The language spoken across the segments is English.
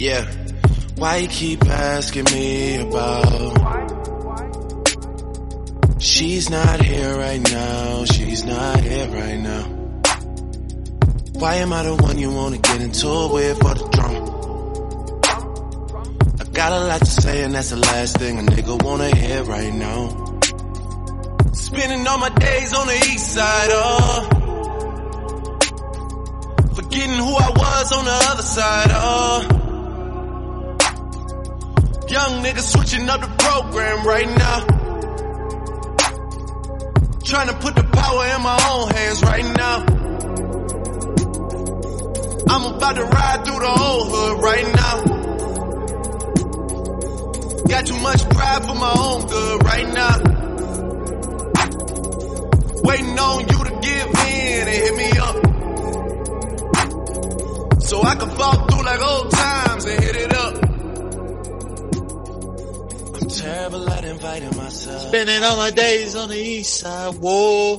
Yeah. Why you keep asking me about? She's not here right now. She's not here right now. Why am I the one you wanna get into it with for the drama? I got a lot to say and that's the last thing a nigga wanna hear right now. Spending all my days on the east side, oh. Forgetting who I was on the other side, oh. Young nigga switching up the program right now. Trying to put the power in my own hands right now. I'm about to ride through the whole hood right now. Got too much pride for my own good right now. Waiting on you to give in and hit me up. So I can fall through like old times and hit it up. I'm terrible at inviting myself. Spending all my days on the east side, whoa.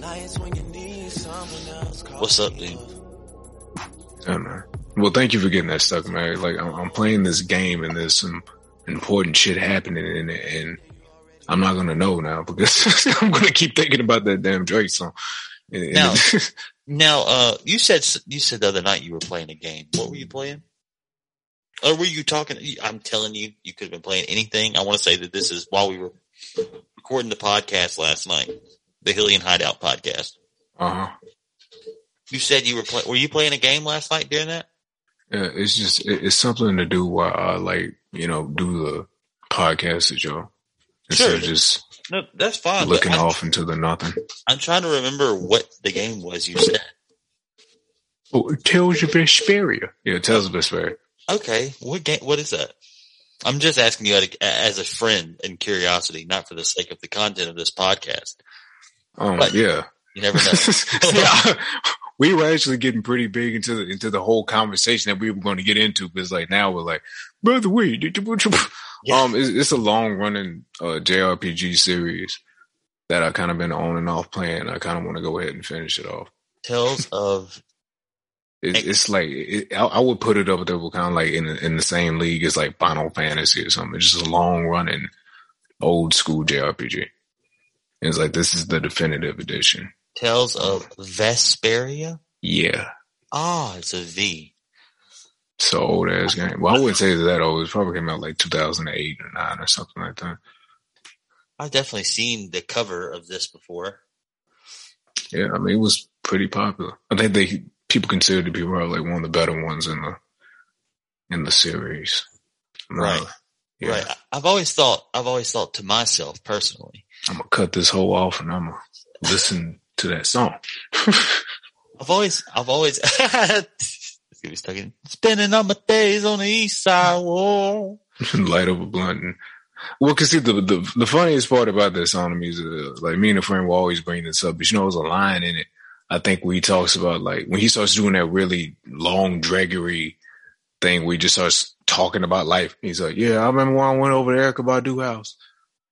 Nights when you need someone else. call What's up, me dude? Yeah, man. Well, thank you for getting that stuck, man. Like, I'm, I'm playing this game and there's some important shit happening in it, and I'm not gonna know now because I'm gonna keep thinking about that damn Drake song. And- and- Now- Now, uh, you said you said the other night you were playing a game. What were you playing? Or were you talking? I'm telling you, you could have been playing anything. I want to say that this is while we were recording the podcast last night, the Hylian Hideout podcast. uh-huh. You said you were playing. Were you playing a game last night during that? Yeah, it's just it, it's something to do while I like you know do the podcast with y'all instead Sure. of just No, that's fine. looking I'm, off into the nothing. I'm trying to remember what the game was. You said. Oh, Tales of Vesperia. Yeah, Tales of Vesperia. Okay, what game? What is that? I'm just asking you as a friend and curiosity, not for the sake of the content of this podcast. Um, But- yeah. You never know. yeah, we were actually getting pretty big into the into the whole conversation that we were going to get into because like now we're like, brother, wait, did you- Yeah. um, it's, it's a long running uh, JRPG series that I kind of been on and off playing. I kind of want to go ahead and finish it off. Tales of It, it's like it, I, I would put it up there, with kind of like in the- in the same league as like Final Fantasy or something. It's just a long running old school JRPG. It's like this is the definitive edition. Tales of Vesperia. Yeah. Ah, it's a V. So old ass game. Well, I wouldn't say that old. It probably came out like 2008 or 9 or something like that. I've definitely seen the cover of this before. Yeah, I mean, it was pretty popular. I think they people consider to be probably like one of the better ones in the in the series. Right. Uh, yeah. Right. I've always thought. I've always thought to myself personally. I'm gonna cut this whole off and I'm gonna listen to that song. I've always. I've always. It's gonna be stuck in. Spending all my days on the east side. wall. Light up a blunt. And, well, cause see, the, the the funniest part about that song is uh, like me and a friend will always bring this up, but you know, there's a line in it. I think when he talks about like when he starts doing that really long draggery thing where he just starts talking about life. He's like, "Yeah, I remember when I went over to Erykah Badu house.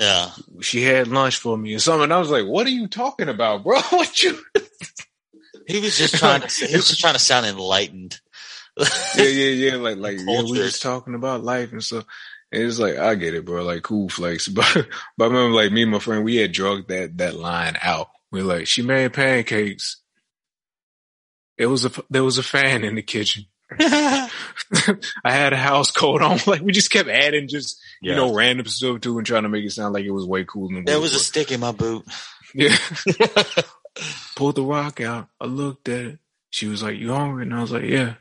Yeah. She had lunch for me or something." And I was like, "What are you talking about, bro? What you?" He was just trying to. He was just trying to sound enlightened. yeah, yeah, yeah. Like, like yeah, we just talking about life and stuff. And it's like I get it, bro. Like cool flex, but but I remember like me and my friend, we had drugged that that line out. We are like, she made pancakes. It was a there was a fan in the kitchen. I had a house coat on. Like we just kept adding just you know random stuff to and trying to make it sound like it was way cooler than There what was it a stick in my boot. yeah. Pulled the rock out. I looked at it. She was like, "You hungry?" And I was like, "Yeah."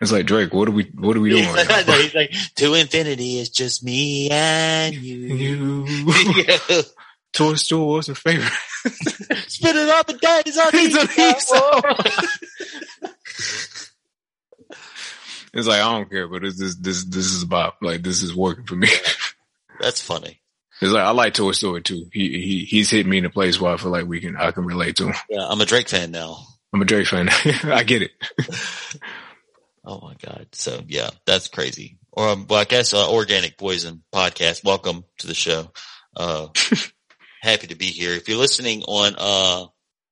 It's like Drake. What are we? What are we doing? right now? No, he's like, to infinity, it's just me and you. You. Toy Store was a favorite. Spinning up the days on He's on the east east It's like I don't care, but this this this is about like this is working for me. That's funny. It's like I like Toy Story too. He he he's hit me in a place where I feel like we can I can relate to him. Yeah, I'm a Drake fan now. I'm a Drake fan. I get it. Oh my god! So yeah, that's crazy. Or um, well, I guess uh, Organic Poison podcast. Welcome to the show. Uh, happy to be here. If you're listening on uh,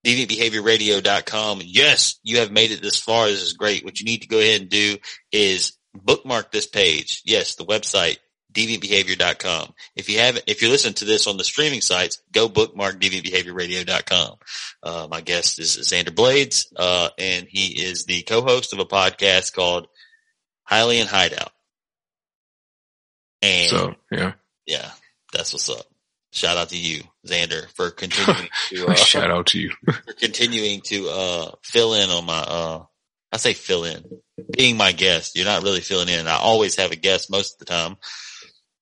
deviantbehaviorradio.com, yes, you have made it this far. This is great. What you need to go ahead and do is bookmark this page. Yes, the website deviantbehavior.com. If you haven't, if you're listening to this on the streaming sites, go bookmark deviantbehaviorradio.com. Uh, my guest is Xander Blades, uh, and he is the co-host of a podcast called Hylian Hideout. And So yeah, yeah, that's what's up. Shout out to you, Xander, for continuing to, uh, shout out to you. for continuing to, uh, fill in on my, uh, I say fill in, being my guest. You're not really filling in. I always have a guest most of the time.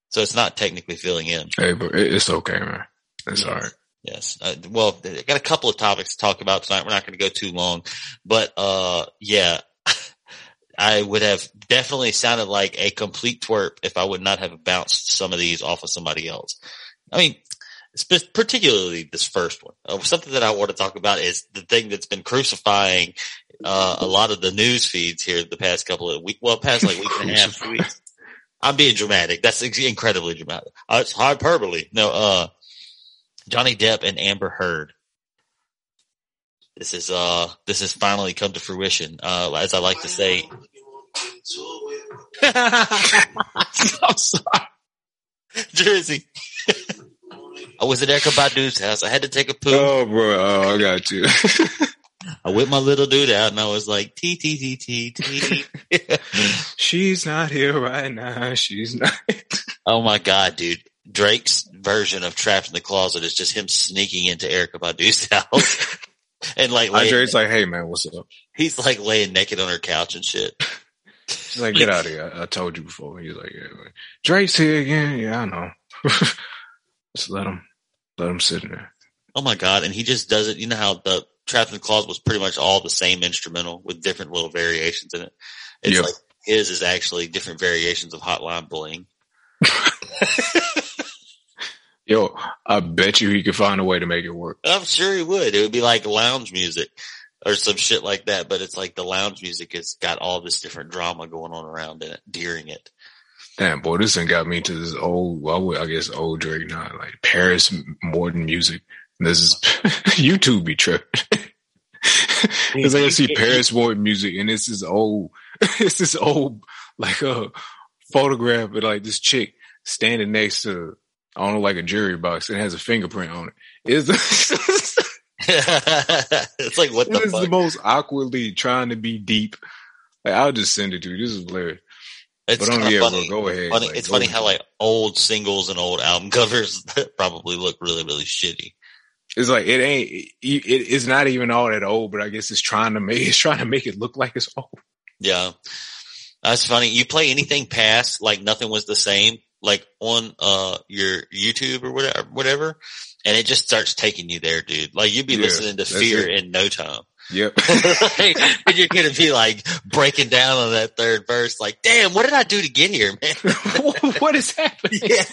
So it's not technically filling in. Hey, but it's okay, man. It's Yes. all right. Yes. Uh, well, I got a couple of topics to talk about tonight. We're not going to go too long, but, uh, yeah, I would have definitely sounded like a complete twerp if I would not have bounced some of these off of somebody else. I mean, particularly this first one. Uh, something that I want to talk about is the thing that's been crucifying, uh, a lot of the news feeds here the past couple of weeks, well, past like week and a half, weeks. I'm being dramatic. That's incredibly dramatic. Uh, it's hyperbole. No, uh, Johnny Depp and Amber Heard. This is uh this has finally come to fruition. Uh as I like to say I'm sorry. Jersey. I was at Erykah Badu's house. I had to take a poo. Oh, bro. Oh, I got you. I whipped my little dude out and I was like T T T T T. She's not here right now. She's not. Oh my god, dude. Drake's version of Trapped in the Closet is just him sneaking into Erykah Badu's house. and like laying, Andre's like, hey, man, what's up? he's like laying naked on her couch and shit. She's like, get out of here. I, I told you before. He's like, yeah. like, Drake's here again. Yeah, I know. Just let him, let him sit in there. Oh my god! And he just does it. You know how the Trapped in the Closet was pretty much all the same instrumental with different little variations in it. It's Yep. like his is actually different variations of Hotline Bling. Yo, I bet you he could find a way to make it work. I'm sure he would. It would be like lounge music or some shit like that. But it's like the lounge music has got all this different drama going on around it during it. Damn, boy, this thing got me to this old, well, I guess old Drake now, like Paris Morton music. This is YouTube be tripping. Cause I see Paris Morton music and it's this old, it's this old, like a photograph of like this chick standing next to, I don't know, like a jury box and has a fingerprint on it. It's, it's like what the it is fuck? the most awkwardly trying to be deep. Like, I'll just send it to you. This is hilarious. It's But yeah, funny. go ahead. funny. Like, it's go funny ahead. how like old singles and old album covers probably look really really shitty. It's like it ain't. It, it's not even all that old, but I guess it's trying to make it's trying to make it look like it's old. Yeah. That's funny. You play anything past like nothing was the same, like on uh your YouTube or whatever, whatever, and it just starts taking you there, dude. Like you'd be Yeah, listening to Fear it. in no time. Yep. and you're gonna be like breaking down on that third verse, like, damn, what did I do to get here, man? what is happening? yeah.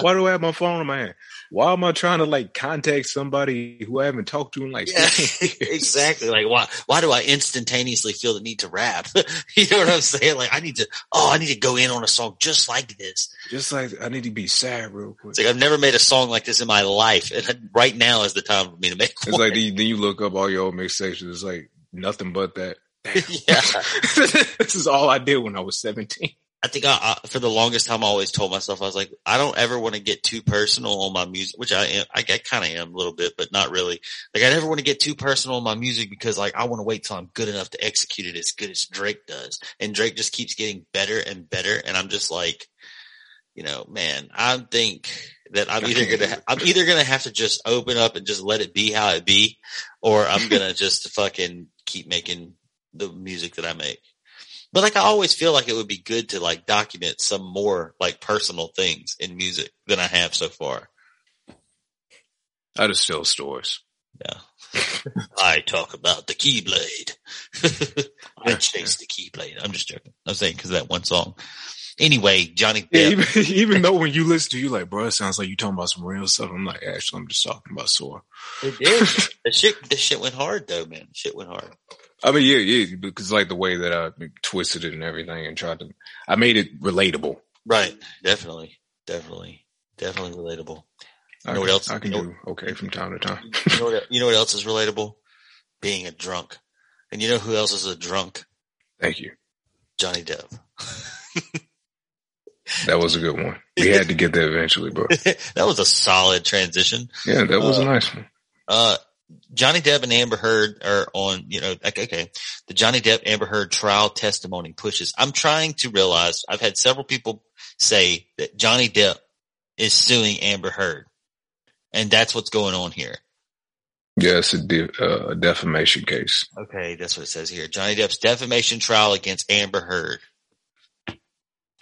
Why do I have my phone in my hand? Why am I trying to like contact somebody who I haven't talked to in like Yeah, exactly. Like, why? Why do I instantaneously feel the need to rap? you know what I'm saying? Like, I need to. Oh, I need to go in on a song just like this. Just like I need to be sad real quick. It's like I've never made a song like this in my life, and right now is the time for me to make It's one. like then you look up all your old mixtapes. It's like nothing but that. yeah, this is all I did when I was 17. I think I, I, for the longest time, I always told myself I was like, I don't ever want to get too personal on my music, which I am. I, I kind of am a little bit, but not really. Like, I never want to get too personal on my music because, like, I want to wait till I'm good enough to execute it as good as Drake does, and Drake just keeps getting better and better, and I'm just like, you know, man, I think that I'm either gonna. I'm either gonna have to just open up and just let it be how it be, or I'm gonna just fucking keep making the music that I make. But like I always feel like it would be good to like document some more like personal things in music than I have so far. I just tell stories. Yeah. I talk about the Keyblade. I chase the Keyblade. I'm just joking. I'm saying because that one song. Anyway, Johnny Yeah, Depp. even, even though when you listen to you like, bro, it sounds like you talking about some real stuff. I'm like, actually, I'm just talking about Sora. It did. the shit, the shit went hard though, man. Shit went hard. I mean, yeah, yeah, because like the way that I twisted it and everything and tried to, I made it relatable. Right. Definitely. Definitely. Definitely relatable. I You know can, what else? I can You know- do okay from time to time. You know what, you know what else is relatable? Being a drunk. And you know who else is a drunk? Thank you. Johnny Depp. That was a good one. We had to get there eventually, bro. that was a solid transition. Yeah, that was Uh, a nice one. Uh, Johnny Depp and Amber Heard are on, you know, like, okay, the Johnny Depp Amber Heard trial testimony pushes. I'm trying to realize, I've had several people say that Johnny Depp is suing Amber Heard. And that's what's going on here. Yeah, it's a uh, defamation case. Okay, that's what it says here. Johnny Depp's defamation trial against Amber Heard.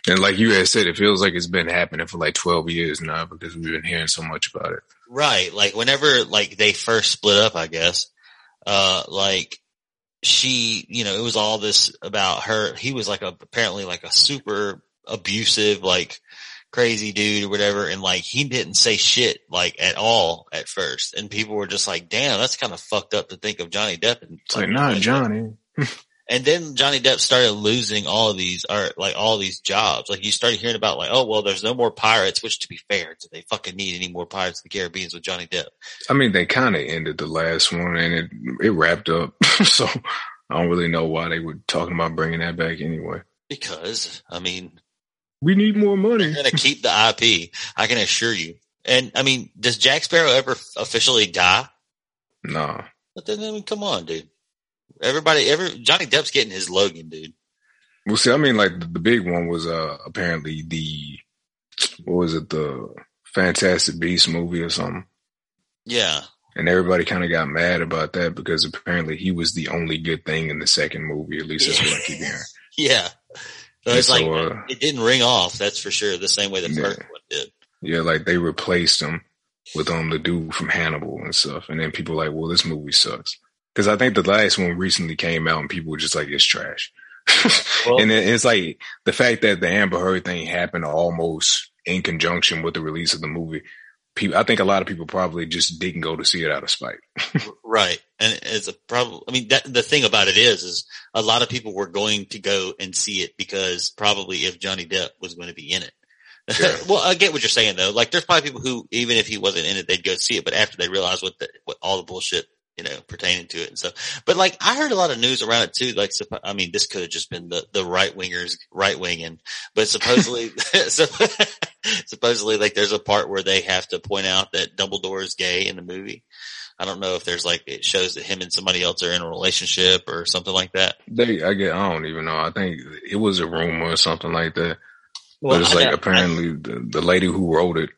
And like you had said, it feels like it's been happening for like 12 years now because we've been hearing so much about it. Right. Like whenever like they first split up, I guess, uh, like she, you know, it was all this about her. He was like a, apparently like a super abusive, like crazy dude or whatever. And like he didn't say shit like at all at first. And people were just like, damn, that's kind of fucked up to think of Johnny Depp. And It's like, not Johnny. And then Johnny Depp started losing all of these, or like all these jobs. Like you started hearing about like, oh, well, there's no more pirates, which to be fair, do they fucking need any more Pirates of the Caribbean with Johnny Depp? I mean, they kind of ended the last one and it, it wrapped up. so I don't really know why they were talking about bringing that back anyway. Because, I mean, We need more money. they're going to keep the IP. I can assure you. And I mean, does Jack Sparrow ever officially die? Nah. But then, I mean, come on, dude. Everybody, every Johnny Depp's getting his Logan, dude. Well, see, I mean, like the, big one was uh apparently the what was it the Fantastic Beast movie or something, Yeah, and everybody kind of got mad about that because apparently he was the only good thing in the second movie. At least that's what I keep hearing. yeah. So it's like uh, it didn't ring off. That's for sure. The same way the Yeah. first one did. Yeah, like they replaced him with um the dude from Hannibal and stuff, and then people were like, well, this movie sucks because I think the last one recently came out and people were just like, it's trash. Well- and it, it's like the fact that the Amber Heard thing happened almost in conjunction with the release of the movie. People, I think a lot of people probably just didn't go to see it out of spite. Right. And it's a problem. I mean, that, the thing about it is, is a lot of people were going to go and see it because probably if Johnny Depp was going to be in it. Yeah. well, I get what you're saying though. Like there's probably people who, even if he wasn't in it, they'd go see it, but after they realize what the, what all the bullshit, you know, pertaining to it and stuff. But like, I heard a lot of news around it too. Like, I mean, this could have just been the, the right wingers right winging, but supposedly, so, supposedly like there's a part where they have to point out that Dumbledore is gay in the movie. I don't know if there's like, it shows that him and somebody else are in a relationship or something like that. They, I get, I don't even know. I think it was a rumor or something like that. Well, but it's I like know- apparently the, the lady who wrote it,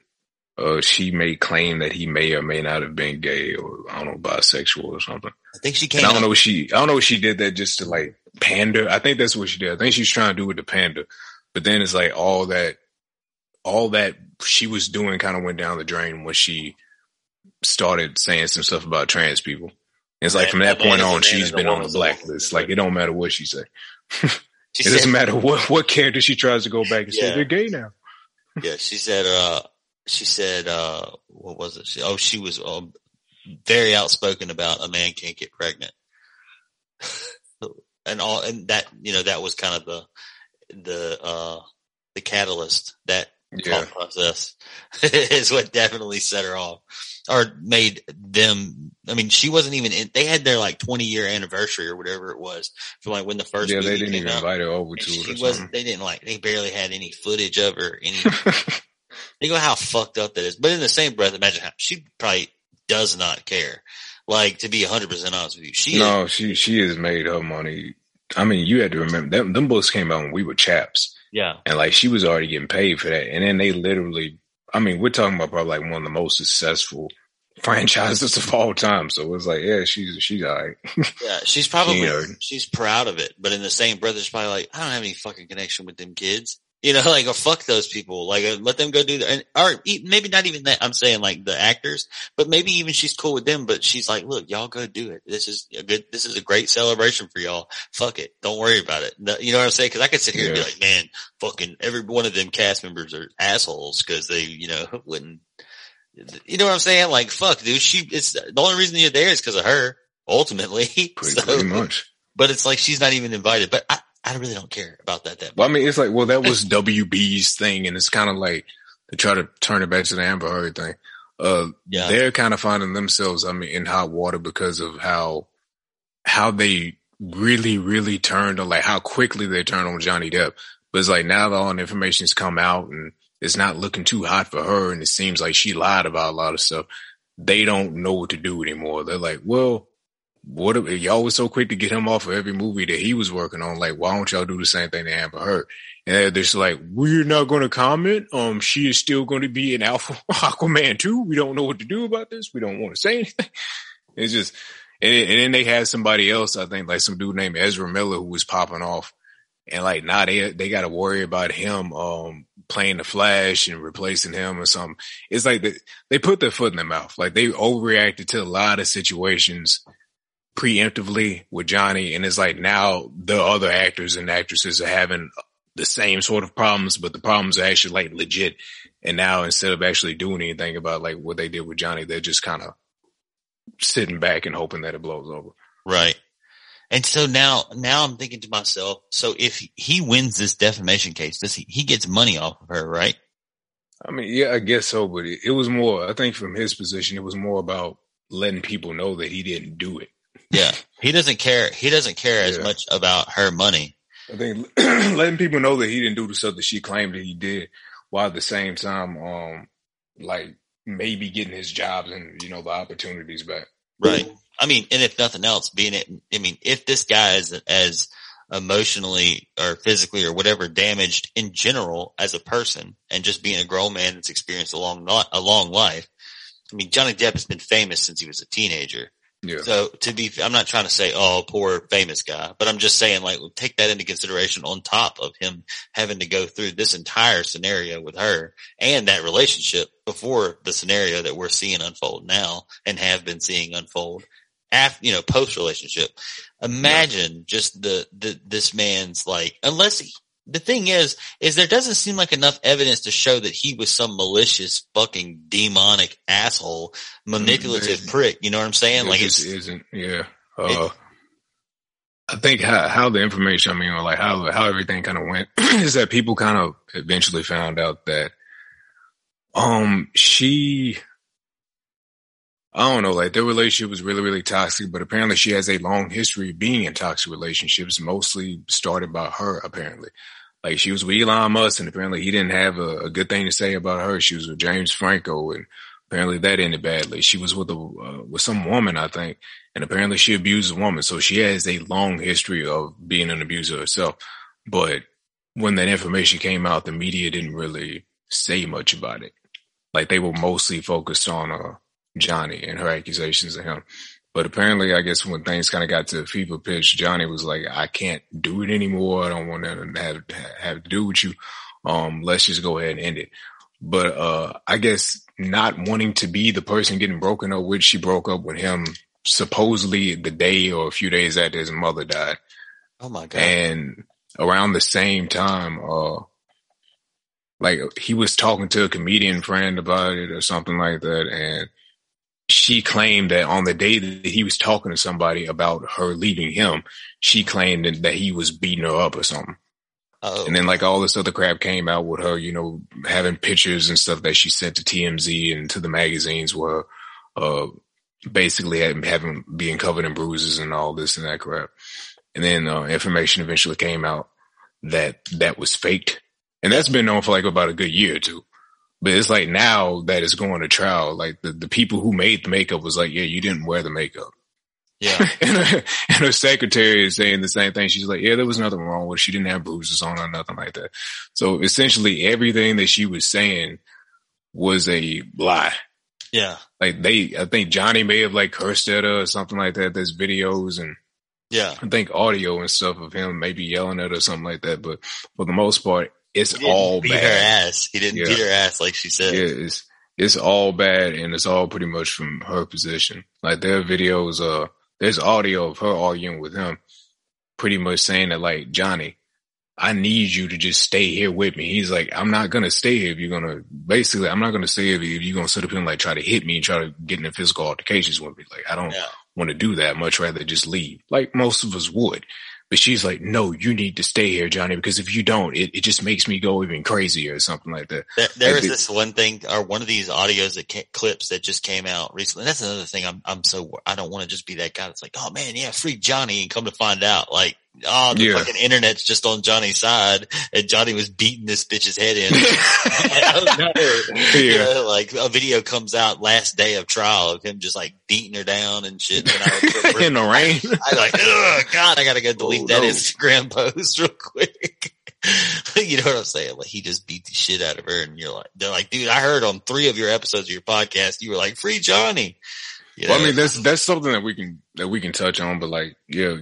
uh, she may claim that he may or may not have been gay or I don't know bisexual or something. I think she came And I don't know if she, I don't know if she did that just to like pander. I think that's what she did. I think she's trying to do it to pander. But then it's like all that, all that she was doing kind of went down the drain when she started saying some stuff about trans people. It's like from that point on, she's been on the woman's a woman. blacklist. Like it don't matter what she say. She It doesn't matter what what character she tries to go back and Yeah. say they're gay now. Yeah, she said, uh, she said, uh, what was it? She, oh, she was um, very outspoken about a man can't get pregnant. and all, and that, you know, that was kind of the, the, uh, the catalyst that Yeah. thought process is what definitely set her off or made them. I mean, she wasn't even in, they had their like 20 year anniversary or whatever it was from like when the first Yeah, they didn't even out. invite her over to it wasn't, they didn't like, they barely had any footage of her, any Think about how fucked up that is. But in the same breath, imagine how she probably does not care. Like to be hundred percent honest with you, she no, she she has made her money. I mean, you had to remember them. Them books came out when we were chaps, yeah, and like she was already getting paid for that. And then they literally, I mean, we're talking about probably like one of the most successful franchises of all time. So it's like, yeah, she's she's all right. yeah. She's probably Yeah. Uh, she's proud of it. But in the same breath, she's probably like, I don't have any fucking connection with them kids. You know, like, or fuck those people. Like, uh, let them go do that. And, or maybe not even that. I'm saying like the actors, but maybe even she's cool with them. But she's like, look, y'all go do it. This is a good. This is a great celebration for y'all. Fuck it. Don't worry about it. No- You know what I'm saying? Because I could sit here and be like, man, fucking every one of them cast members are assholes because they, you know, wouldn't. You know what I'm saying? Like, fuck, dude. She. It's the only reason you're there is because of her. Ultimately, Pretty, So- pretty much. But it's like she's not even invited. But I, I really don't care about that. That. Well, I mean, it's like, well, that was WB's thing, and it's kind of like to try to turn it back to the Amber Heard thing. Uh, Yeah. they're kind of finding themselves, I mean, in hot water because of how how they really, really turned on, like how quickly they turned on Johnny Depp. But it's like now that all the information's come out and it's not looking too hot for her, and it seems like she lied about a lot of stuff. They don't know what to do anymore. They're like, well, what if y'all was so quick to get him off of every movie that he was working on? Like, why don't y'all do the same thing to Amber Heard? And they're just like, we're not going to comment. Um, she is still going to be an alpha Aquaman too. We don't know what to do about this. We don't want to say anything. It's just, and, and then they had somebody else, I think, like some dude named Ezra Miller who was popping off. And like now they they got to worry about him um playing the Flash and replacing him or something. It's like they, they put their foot in their mouth. Like they overreacted to a lot of situations preemptively with Johnny, and it's like now the other actors and actresses are having the same sort of problems, but the problems are actually like legit. And now instead of actually doing anything about like what they did with Johnny, they're just kind of sitting back and hoping that it blows over. Right. And so now, now I'm thinking to myself, so if he wins this defamation case, does he, he gets money off of her, right? I mean, yeah, I guess so, but it, it was more, I think from his position, it was more about letting people know that he didn't do it. Yeah. He doesn't care. He doesn't care as much about her money. I think letting people know that he didn't do the stuff that she claimed that he did while at the same time, um, like maybe getting his jobs and, you know, the opportunities back. Right. I mean, and if nothing else, being it, I mean, if this guy is as emotionally or physically or whatever damaged in general as a person and just being a grown man that's experienced a long, not a long life. I mean, Johnny Depp has been famous since he was a teenager. Yeah. So to be, I'm not trying to say, oh, poor famous guy, but I'm just saying like, take that into consideration on top of him having to go through this entire scenario with her and that relationship before the scenario that we're seeing unfold now and have been seeing unfold after, you know, post relationship. Imagine yeah. just the, the, this man's like, unless he, the thing is, is there doesn't seem like enough evidence to show that he was some malicious, fucking demonic asshole, manipulative mm, prick. You know what I'm saying? It like it isn't. Yeah. Uh, it, I think how, how the information, I mean, or like how how everything kind of went, is that people kind of eventually found out that, um, she, I don't know, like their relationship was really, really toxic, but apparently she has a long history of being in toxic relationships, mostly started by her, apparently. Like she was with Elon Musk, and apparently he didn't have a, a good thing to say about her. She was with James Franco, and apparently that ended badly. She was with a uh, with some woman, I think, and apparently she abused a woman. So she has a long history of being an abuser herself. But when that information came out, the media didn't really say much about it. Like they were mostly focused on uh, Johnny and her accusations of him. But apparently, I guess when things kind of got to a fever pitch, Johnny was like, I can't do it anymore. I don't want to have, have to do with you. Um, let's just go ahead and end it. But, uh, I guess not wanting to be the person getting broken up with, she broke up with him supposedly the day or a few days after his mother died. Oh my God. And around the same time, uh, like he was talking to a comedian friend about it or something like that. And she claimed that on the day that he was talking to somebody about her leaving him, she claimed that he was beating her up or something. Uh-oh. And then like all this other crap came out with her, you know, having pictures and stuff that she sent to TMZ and to the magazines where, uh, basically having, having being covered in bruises and all this and that crap. And then, uh, information eventually came out that that was faked. And that's been known for like about a good year or two. But it's like now that it's going to trial, like the, the people who made the makeup was like, yeah, you didn't wear the makeup. Yeah. and, her, and her secretary is saying the same thing. She's like, yeah, there was nothing wrong with it. She didn't have bruises on or nothing like that. So essentially everything that she was saying was a lie. Yeah. Like they, I think Johnny may have like cursed at her or something like that. There's videos and yeah, I think audio and stuff of him maybe yelling at her or something like that. But for the most part, it's all beat bad. her ass. He didn't yeah. beat her ass like she said. Yeah, it's it's all bad, and it's all pretty much from her position. Like there are videos, uh, there's audio of her arguing with him, pretty much saying that like Johnny, I need you to just stay here with me. He's like, I'm not gonna stay here if you're gonna basically, I'm not gonna stay here if you're gonna sit up here and like try to hit me and try to get into physical altercations with me. Like I don't yeah. want to do that. Much rather just leave, like most of us would. But she's like, no, you need to stay here, Johnny, because if you don't, it, it just makes me go even crazier or something like that. There, there is this one thing or one of these audios that ca- clips that just came out recently. That's another thing. I'm, I'm so, I don't want to just be that guy that's like, oh man, yeah, free Johnny and come to find out like oh, the Yeah. fucking internet's just on Johnny's side, and Johnny was beating this bitch's head in. no. You know, like a video comes out last day of trial of him just like beating her down and shit. And I was in the rain. I like, oh God, I gotta go delete Oh, that no. Instagram post real quick. you know what I'm saying? Like he just beat the shit out of her, and you're like, they're like, dude, I heard on three of your episodes of your podcast, you were like, free Johnny. You Well, I mean, that's that's something that we can that we can touch on, but like, yeah,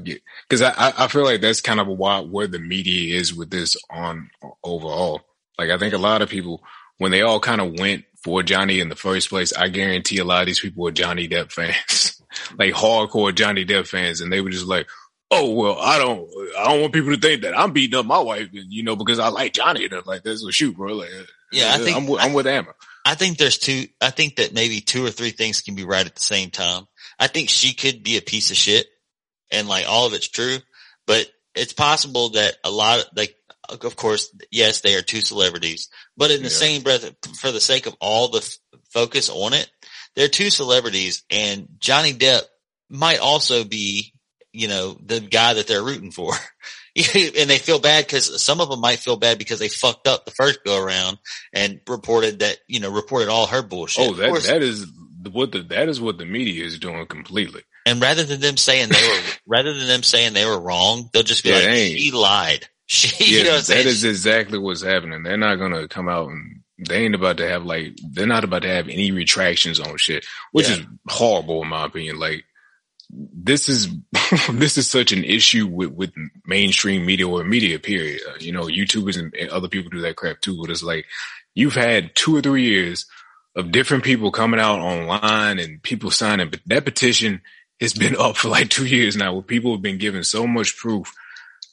because I I I feel like that's kind of why where the media is with this on overall. Like, I think a lot of people when they all kind of went for Johnny in the first place, I guarantee a lot of these people were Johnny Depp fans, like hardcore Johnny Depp fans, and they were just like. Oh well, I don't. I don't want people to think that I'm beating up my wife, you know, because I like Johnny. Like, that's a shoot, bro. Like, Yeah, I uh, think- I'm, with- I'm with Amber. I think there's two, I think that maybe two or three things can be right at the same time. I think she could be a piece of shit and like all of it's true, but it's possible that a lot of like, of course, yes, they are two celebrities, but in the Yeah. same breath, for the sake of all the f- focus on it, they're two celebrities and Johnny Depp might also be, you know, the guy that they're rooting for. and they feel bad because some of them might feel bad because they fucked up the first go around and reported that, you know, reported all her bullshit. Oh, that that is what the that is what the media is doing completely. and rather than them saying they were, rather than them saying they were wrong, they'll just be Yeah, like, ain't- she lied. She, Yeah, you know that is exactly what's happening. They're not gonna come out and they ain't about to have like they're not about to have any retractions on shit, which Yeah. is horrible in my opinion. Like this is this is such an issue with with mainstream media or media period. Uh, you know, YouTubers and and other people do that crap too. But it's like you've had two or three years of different people coming out online and people signing, but that petition has been up for like two years now, where people have been given so much proof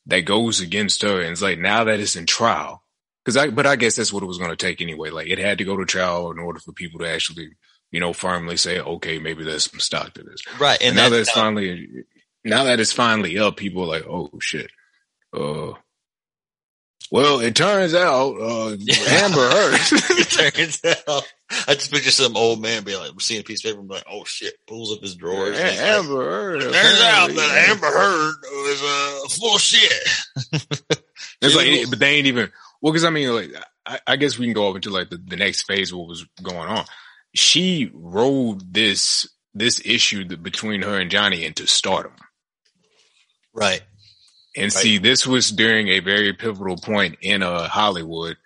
that goes against her. And it's like now that it's in trial, because I, but I guess that's what it was going to take anyway. Like it had to go to trial in order for people to actually, you know, firmly say, okay, maybe there's some stock to this. right. And, And, now that that's it's finally, now that it's finally up, people are like, oh shit. Uh, well, it turns out, uh, Amber Heard. it turns out, I just picture some old man being like, "We're seeing a piece of paper and be like, oh shit, pulls up his drawers. and he's like, Amber Heard. Turns out that Amber Heard was uh, full of shit. It's like, but they ain't even. Well, because I mean, like, I, I guess we can go over to like the, the next phase of what was going on. She rode this this issue that, between her and Johnny into stardom, Right. and see, this was during a very pivotal point in uh Hollywood,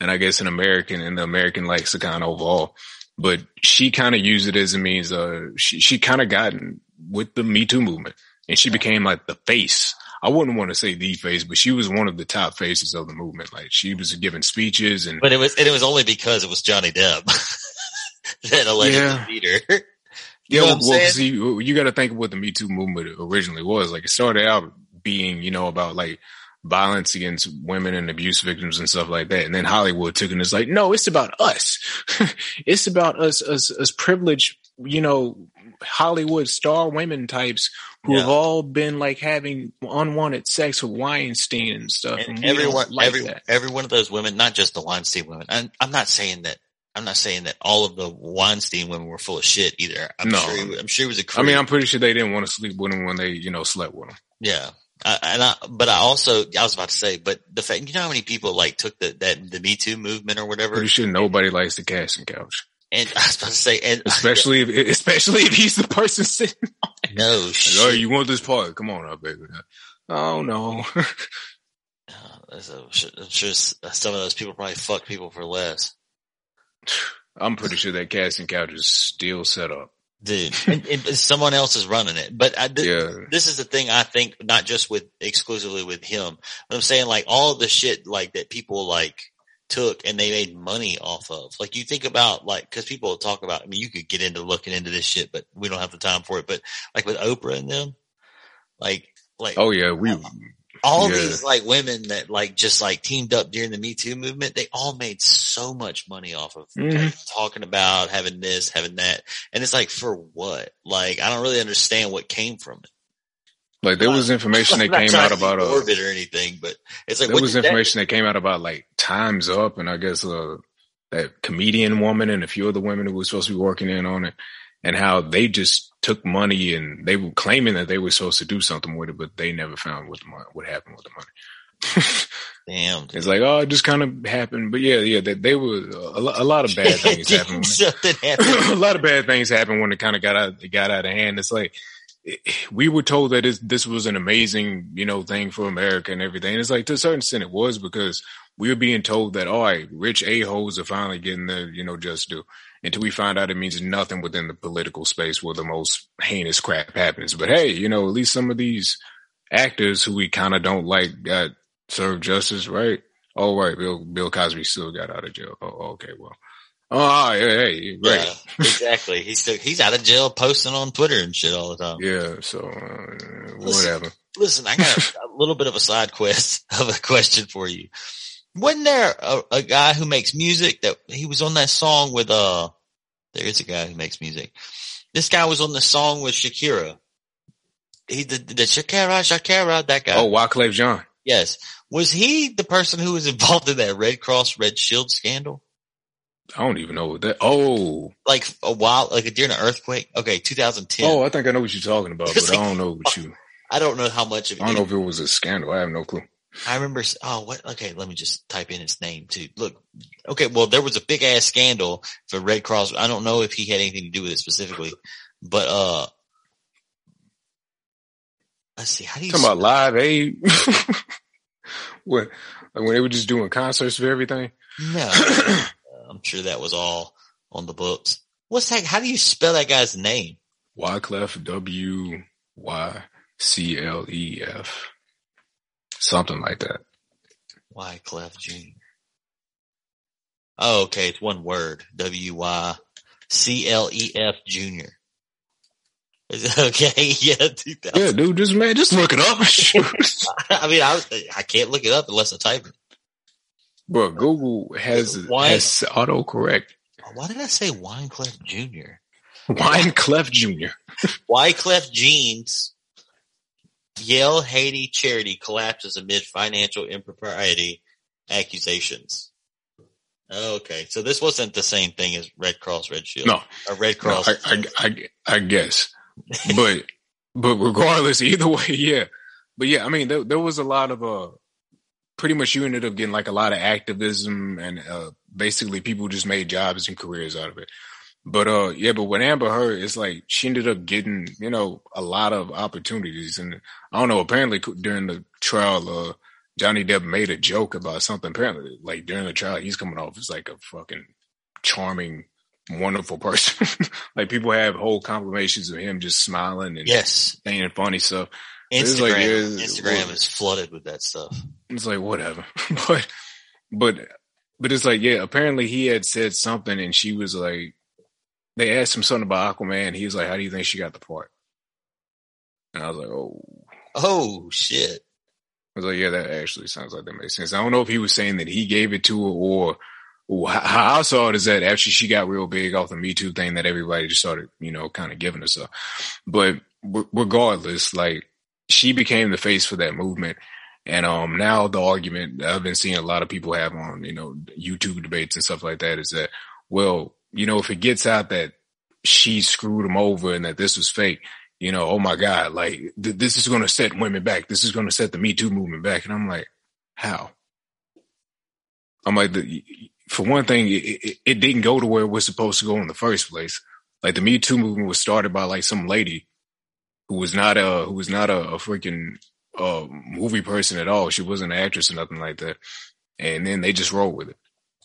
and I guess in American in the American lexicon overall. But she kind of used it as a means. Uh, she she kind of gotten with the Me Too movement, and she became like the face. I wouldn't want to say the face, but she was one of the top faces of the movement. Like she was giving speeches and But it was, and it was only because it was Johnny Depp that allegedly Yeah. beat her. You yeah, know well, I'm well, saying? see, you got to think of what the Me Too movement originally was. Like it started out being, you know, about like violence against women and abuse victims and stuff like that. And then Hollywood took it and it's like, no, it's about us. it's about us, us, us privileged, you know, Hollywood star women types who Yeah. have all been like having unwanted sex with Weinstein and stuff. And, And everyone, like every, that. every one of those women, not just the Weinstein women. I'm, I'm not saying that. I'm not saying that all of the Weinstein women were full of shit either. I'm No. sure. He, I'm sure he was a. I Creep. mean, I'm pretty sure they didn't want to sleep with him when they, you know, slept with him. Yeah. I, and I, but I also, I was about to say, but the fact, you know how many people like took the, that, the Me Too movement or whatever? Pretty sure nobody likes the casting couch. And I was about to say, and especially if especially if he's the person sitting. no Like, oh, shit. oh, you want this part? Come on up, baby. Oh no. Uh, sure I'm sure some of those people probably fuck people for less. I'm pretty sure that casting couch is still set up. Dude, and, and someone else is running it. But I, th- Yeah. this is the thing I think, not just with exclusively with him, but I'm saying like all the shit like that people like took and they made money off of. Like you think about like, cause people talk about, I mean, you could get into looking into this shit, but we don't have the time for it. But like with Oprah and them, like, like Oh yeah, we all yeah. these like women that like just like teamed up during the Me Too movement, they all made so much money off of like, Mhm. talking about having this, having that. And it's like, for what? Like, I don't really understand what came from it. like there was information that came out about uh, morbid or anything, but it's like, there what was did that- information that came out about like Times Up and I guess uh that comedian woman and a few other women who were supposed to be working in on it. And how they just took money and they were claiming that they were supposed to do something with it, but they never found what the money, what happened with the money. Damn. It's like, oh, it just kind of happened. But yeah, yeah, they, they were a, a lot of bad things happened. Happened. a lot of bad things happened when it kind of got out, it got out of hand. It's like, eh, we were told that this, was an amazing, you know, thing for America and everything. And it's like, to a certain extent it was because we were being told that, all right, rich a-holes are finally getting their, you know, just due. Until we find out it means nothing within the political space where the most heinous crap happens. But hey, you know, at least some of these actors who we kind of don't like got served justice, right? Oh, right. Bill, Bill Cosby still got out of jail. Oh, okay. Well, oh, hey, hey, right. Yeah, exactly. He's still, he's out of jail posting on Twitter and shit all the time. Yeah. So, uh, Listen. whatever. Listen, I got a, a little bit of a side quest of a question for you. Wasn't there a, a guy who makes music that he was on that song with, uh, there is a guy who makes music. This guy was on the song with Shakira. He did the, the Shakira, Shakira, that guy. Oh, Wyclef John. Yes. Was he the person who was involved in that Red Cross Red Shield scandal? I don't even know what that. Oh, Like a while, like during an earthquake? Okay, 2010. oh, I think I know what you're talking about, but I don't know what you. I don't know how much of it. I don't know if it was a scandal. I have no clue. I remember. Oh, what? Okay, let me just type in his name too. Look, okay. Well, there was a big ass scandal for Red Cross. I don't know if he had anything to do with it specifically, but uh, let's see. How do you? Talking about live aid. what? Like when they were just doing concerts for everything. No, I'm sure that was all on the books. What's that? How do you spell that guy's name? Wyclef W Y C L E F. Something like that. Wyclef Jr. Oh, okay. It's one word. W Y C L E F Jr. Okay? Yeah, Yeah, dude, just man, just look it up. I mean, I, I can't look it up unless I type it. Bro, Google has uh, Why- has autocorrect. Why did I say Wineclef Jr.? Wineclef Jr. Wyclef Jeans, Yele Haiti charity collapses amid financial impropriety accusations. Okay, so this wasn't the same thing as Red Cross Red Shield. No, or Red no Cross. I, I, I, I guess, but but regardless, either way, yeah. But yeah, I mean, there, there was a lot of uh, pretty much you ended up getting like a lot of activism and uh, basically people just made jobs and careers out of it. But uh, yeah, but with Amber Heard, it's like she ended up getting you know a lot of opportunities, and I don't know. Apparently, during the trial, uh, Johnny Depp made a joke about something. Apparently, like during the trial, he's coming off as like a fucking charming, wonderful person. like people have whole confirmations of him just smiling and yes, saying funny stuff. Instagram. It's like, yeah, Instagram well- is flooded with that stuff. It's like whatever, but but but it's like yeah. Apparently, he had said something, and she was like, they asked him something about Aquaman. He was like, "How do you think she got the part?" And I was like, "Oh." Oh shit! I was like, yeah, that actually sounds like that makes sense. I don't know if he was saying that he gave it to her or, how- how I saw it is that after she got real big off the Me Too thing that everybody just started, you know, kind of giving us stuff. But regardless, like she became the face for that movement. And, um, now the argument I've been seeing a lot of people have on, you know, YouTube debates and stuff like that is that, well, you know, if it gets out that she screwed him over and that this was fake, you know, oh my God, like th- this is going to set women back. This is going to set the Me Too movement back. And I'm like, how? I'm like, the, for one thing, it, it, it didn't go to where it was supposed to go in the first place. Like the Me Too movement was started by like some lady who was not a, who was not a, a freaking, uh, movie person at all. She wasn't an actress or nothing like that. And then they just roll with it.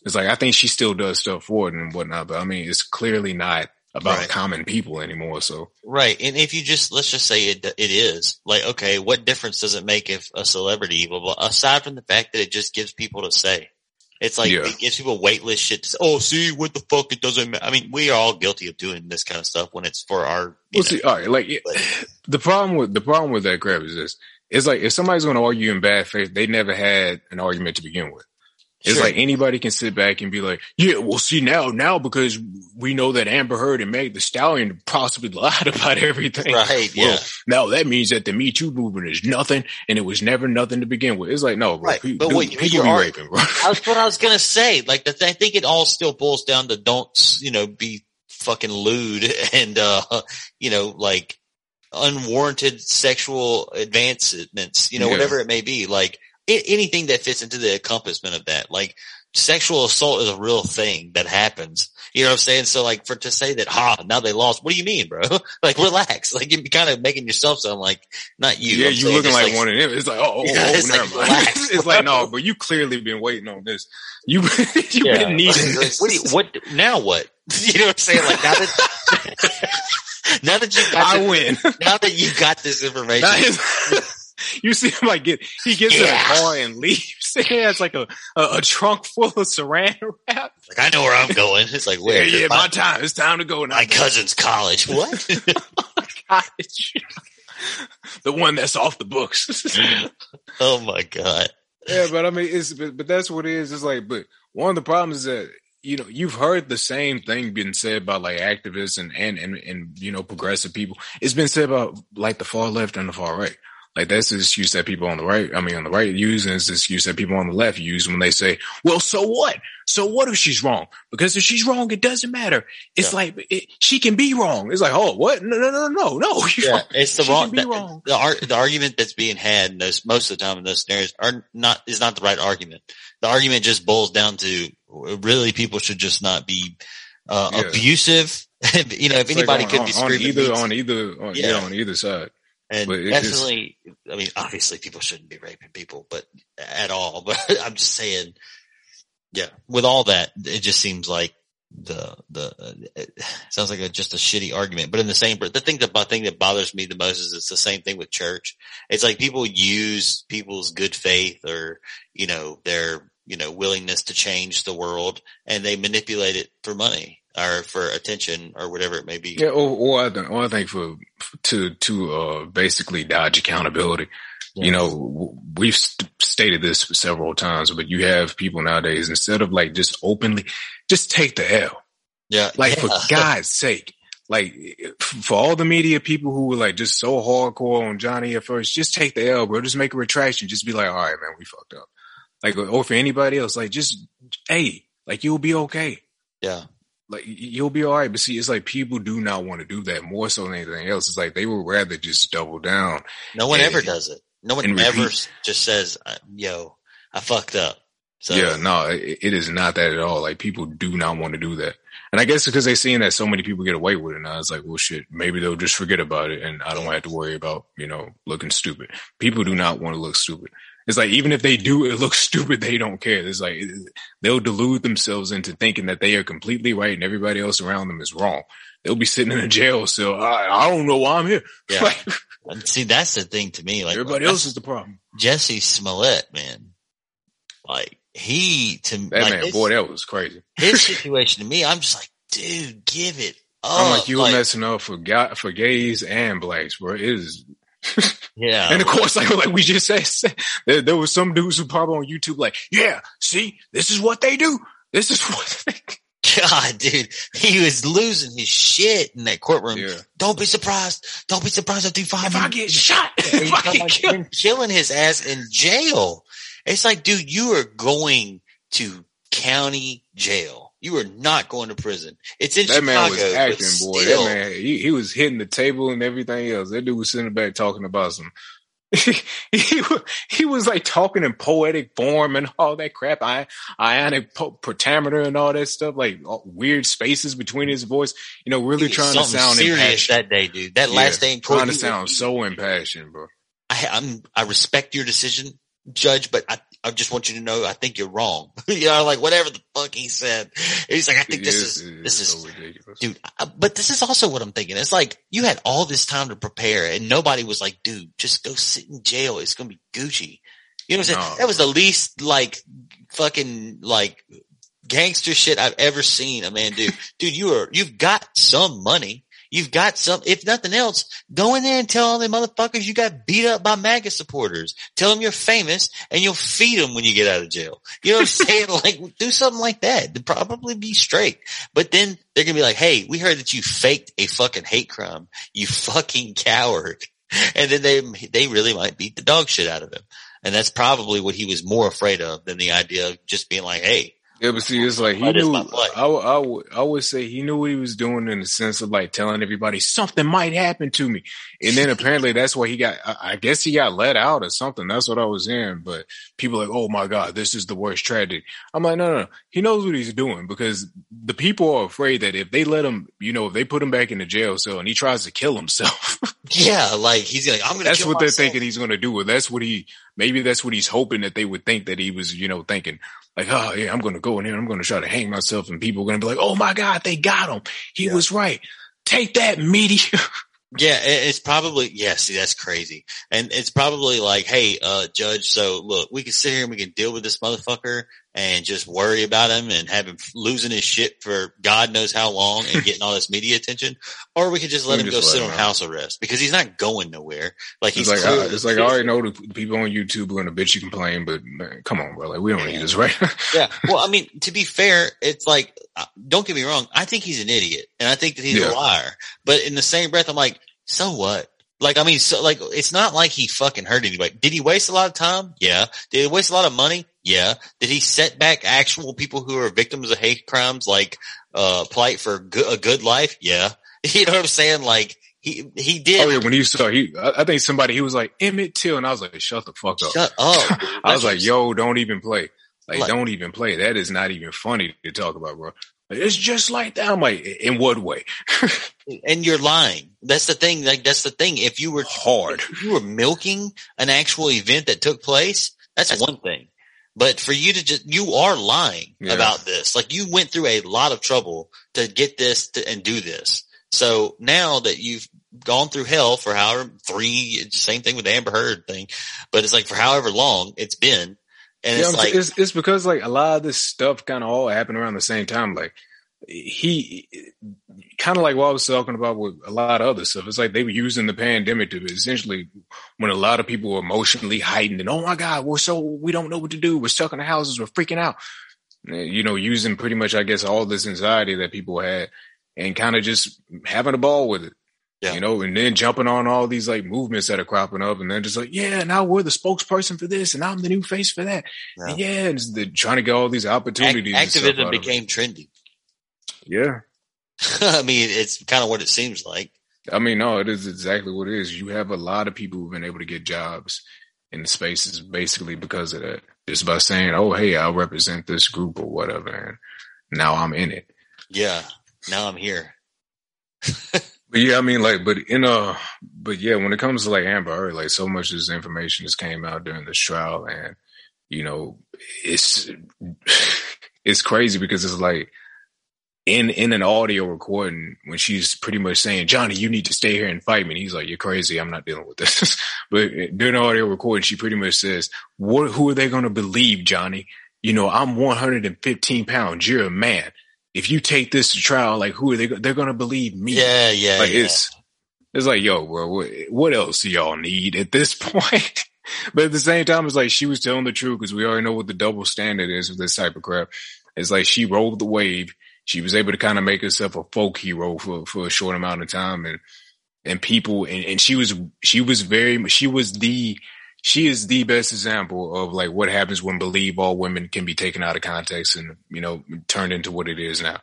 It's like, I think she still does stuff for it and whatnot, but I mean, it's clearly not about Right. common people anymore. So Right, and if you just let's just say it it is like okay, what difference does it make if a celebrity? Blah, blah, aside from the fact that it just gives people to say, it's like Yeah. it gives people waitlist shit. To say, oh, see what the fuck? It doesn't. ma-" I mean, we are all guilty of doing this kind of stuff when it's for our. Well, know, see, all right, like but- the problem with the problem with that crap is this: it's like if somebody's going to argue in bad faith, they never had an argument to begin with. It's Sure. like anybody can sit back and be like, "Yeah, well, see now, now because we know that Amber Heard and Meg The Stallion possibly lied about everything, right? Well, Yeah, Now that means that the Me Too movement is nothing, and it was never nothing to begin with. It's like, no, bro, Right, but dude, what- people be raping, bro. that's what I was gonna say. Like, the, I think it all still boils down to don't you know be fucking lewd and, uh, you know, like unwarranted sexual advancements, you know, Yeah. whatever it may be, like a- anything that fits into the encompassment of that, like sexual assault is a real thing that happens. You know what I'm saying? So like for to say that, ha, now they lost. What do you mean, bro? like relax. Like you're kind of making yourself sound like not you. yeah, I'm you looking just, like, one of them. It's like, oh, oh, Yeah, oh it's never like, mind. relax, it's like, no, but you clearly been waiting on this. You, you've Yeah. been needing this. what, do you, what now? What you know? what I'm saying? Like now that now that you got I this, win. now that you got this information, you see him like get he gets in Yeah. a car and leaves. He has like a, a, a trunk full of saran wrap. like I know where I'm going. It's like Yeah, where? yeah, my, my time. It's time to go now. my cousin's college. What? College. the one that's off the books. oh my god. yeah, but I mean, it's but, but that's what it is. It's like, but one of the problems is that you know you've heard the same thing being said by like activists and and and, and you know progressive people. It's been said about like the far left and the far right. Like that's the excuse that people on the right, I mean on the right use, and it's the excuse that people on the left use when they say, "Well, so what? So what if she's wrong? Because if she's wrong, it doesn't matter. It's Yeah. like it, she can be wrong. It's like, oh, what? No, no, no, no, no. Yeah, it's the She wrong. The, wrong. the, ar- the argument that's being had in those most of the time in those scenarios are not is not the right argument. The argument just boils down to really people should just not be uh, Yeah. abusive. you know, if It's like anybody on- could be on screaming either means- on either on, yeah. Yeah. on either side. And But it just- definitely, I mean, obviously people shouldn't be raping people, but at all, but I'm just saying, yeah, with all that, it just seems like the, the, it sounds like a, just a shitty argument, but in the same, the thing that, the thing that bothers me the most is it's the same thing with church. It's like people use people's good faith or, you know, their, you know, willingness to change the world and they manipulate it for money or for attention or whatever it may be. Yeah, or, or I think, or I think for to to uh, basically dodge accountability. You know, we've st- stated this several times, but you have people nowadays instead of like just openly, just take the L. Yeah. Like for. God's sake, like for all the media people who were like just so hardcore on Johnny at first, just take the L, bro. Just make a retraction. Just be like, all right, man, we fucked up. Like, or for anybody else, like just, hey, like you'll be okay. Yeah. Like you'll be all right. But see, it's like people do not want to do that more so than anything else. It's like they would rather just double down. No one Yeah. ever does it. No one ever repeat. just says, uh, "Yo, I fucked up." So yeah, no, it, it is not that at all. Like people do not want to do that. And I guess because they're seeing that so many people get away with it now, it's like, well, shit, maybe they'll just forget about it and I don't have to worry about, you know, looking stupid. People do not want to look stupid. It's like, even if they do it looks stupid, they don't care. It's like, they'll delude themselves into thinking that they are completely right and everybody else around them is wrong. They'll be sitting in a jail cell. I, I don't know why I'm here. Yeah. Like, see, that's the thing to me. Like everybody else is the problem. Jussie Smollett, man. Like he to That like man, his, boy, that was crazy. his situation to me, I'm just like, dude, give it up. I'm like, you were Like, messing up for ga- for gays and blacks, bro. It is yeah, And of course, like, like we just said, there, there was some dudes who probably on YouTube like, yeah, see, this is what they do. This is what they God, dude, he was losing his shit in that courtroom. Yeah. Don't be surprised. Don't be surprised if they find If I get shot, if I get killed. killing his ass in jail. It's like, dude, you are going to county jail. You are not going to prison. It's in That Chicago. man was acting, boy. still. That man, he, he was hitting the table and everything else. That dude was sitting back talking about some. he, wa- he was like talking in poetic form and all that crap, I, iambic po- pentameter and all that stuff, like weird spaces between his voice. You know, really He trying to sound serious impassioned. that day, dude. That Yeah, last day in court, trying to he- sound so impassioned, bro. I, I'm, I respect your decision, judge, but I, I just want you to know I think you're wrong. you know, like whatever the fuck he said. He's like, I think this Yes, is, this is, so ridiculous. dude, but this is also what I'm thinking. It's like you had all this time to prepare and nobody was like, dude, just go sit in jail. It's going to be Gucci. You know what I'm saying? No. That was the least like fucking like gangster shit I've ever seen a man do. dude, you are, you've got some money. You've got some, if nothing else, go in there and tell all the motherfuckers you got beat up by MAGA supporters. Tell them you're famous and you'll feed them when you get out of jail. You know what I'm saying? like, do something like that to probably be straight. But then they're gonna be like, hey, we heard that you faked a fucking hate crime. You fucking coward. And then they, they really might beat the dog shit out of him. And that's probably what he was more afraid of than the idea of just being like, hey, Yeah, but see, it's like he knew. I, would- I, I would say he knew what he was doing in the sense of like telling everybody something might happen to me, and then apparently that's why he got. I, guess he got let out or something. That's what I was hearing. But people are like, oh my god, this is the worst tragedy. I'm like, no, no, no. He knows what he's doing because the people are afraid that if they let him, you know, if they put him back in the jail cell and he tries to kill himself, Yeah, like he's like, I'm gonna. that's kill what they're thinking he's going to do. Or that's what he, maybe that's what he's hoping that they would think that he was, you know, thinking like, oh yeah, I'm going to go in here. I'm going to try to hang myself and people are going to be like, oh my God, they got him. He Yeah. was right. Take that meaty. Yeah, it's probably yeah. See, that's crazy, and it's probably like, hey, uh, judge. So look, we can sit here and we can deal with this motherfucker and just worry about him and have him losing his shit for God knows how long and getting all this media attention, or we could just let We him can go just sit let on out. house arrest because he's not going nowhere. Like it's he's like, I, it's like, I already know the people on YouTube are going to bitch you complain, but man, come on, bro. Like we don't need this, right? yeah. Well, I mean, to be fair, it's like, uh, don't get me wrong. I think he's an idiot and I think that he's Yeah. a liar. But in the same breath, I'm like, so what? Like, I mean, so like, it's not like he fucking hurt anybody. Did he waste a lot of time? Yeah. Did he waste a lot of money? Yeah. Did he set back actual people who are victims of hate crimes, like, uh, plight for go- a good life? Yeah. You know what I'm saying? Like, he, he did. oh yeah, when he saw he, I, I think somebody he was like Emmett Till, and I was like, shut the fuck up. Shut up. I was like, yo, don't even play. Like, Like- don't even play. That is not even funny to talk about, bro. Like, it's just like that. I'm like, in what way? and you're lying. That's the thing. Like, that's the thing. If you were Hard. if you were milking an actual event that took place, that's one thing. But for you to just, you are lying Yeah. about this. Like you went through a lot of trouble to get this to, and do this. So now that you've gone through hell for however three, same thing with the Amber Heard thing, but it's like for however long it's been. And Yeah, it's like, it's, it's because like a lot of this stuff kind of all happened around the same time. Like he, kind of like what I was talking about with a lot of other stuff. It's like they were using the pandemic to essentially when a lot of people were emotionally heightened and oh my god, we're so we don't know what to do. We're stuck in the houses. We're freaking out. Uh, You know, using pretty much I guess all this anxiety that people had and kind of just having a ball with it. Yeah. You know, and then jumping on all these like movements that are cropping up, and then just like, yeah, now we're the spokesperson for this, and I'm the new face for that. Yeah. Yeah, and the, trying to get all these opportunities. and stuff activism became trendy. Yeah, I mean, it's kind of what it seems like. I mean, no, it is exactly what it is. You have a lot of people who've been able to get jobs in the spaces basically because of that. Just by saying, "Oh, hey, I'll represent this group or whatever," and now I'm in it. Yeah. Now I'm here. But yeah, I mean, like, but in a, but yeah, when it comes to like Amber like, so much of this information just came out during this trial, and you know, it's it's crazy because it's like in in an audio recording when she's pretty much saying, "Johnny, you need to stay here and fight me," and he's like, "You're crazy. I'm not dealing with this." but during the audio recording, she pretty much says, "What? Who are they going to believe, Johnny? You know, I'm 115 pounds. You're a man." If you take this to trial, like who are they? They're gonna believe me. Yeah. Yeah. Like yeah. it's it's like, yo, bro, what, what else do y'all need at this point? but at the same time, it's like she was telling the truth because we already know what the double standard is with this type of crap. It's like she rolled the wave. She was able to kind of make herself a folk hero for for a short amount of time, and and people and, and she was she was very she was the she is the best example of like what happens when believe all women can be taken out of context and you know turned into what it is now.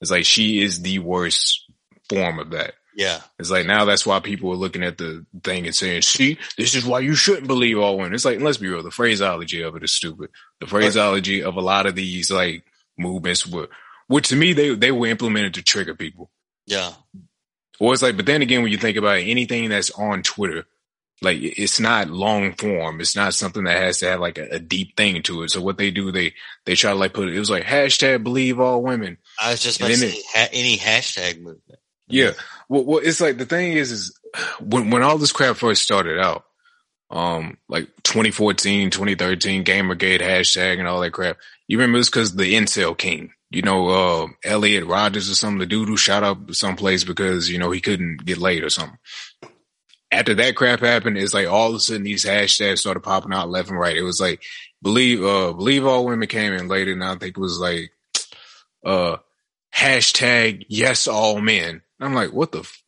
It's like she is the worst form of that. yeah. It's like now that's why people are looking at the thing and saying, "See, this is why you shouldn't believe all women." It's like let's be real, the phraseology of it is stupid. The phraseology of a lot of these like movements were, which to me they they were implemented to trigger people. Yeah. Or it's like, but then again, when you think about it, anything that's on Twitter, like it's not long form. It's not something that has to have like a, a deep thing to it. So what they do, they they try to like put it. It was like hashtag believe all women. I was just about to then say ha- any hashtag movement. Yeah. Well, well, it's like the thing is, is when when all this crap first started out, um, like 2014, 2013, Gamergate hashtag and all that crap. You remember it's because the incel king, you know, uh, Elliot Rogers or something, the dude who shot up someplace because you know he couldn't get laid or something. After that crap happened, it's like all of a sudden these hashtags started popping out left and right. It was like believe, uh, believe all women came in later, and I think it was like, uh, hashtag yes all men. I'm like, what the, f-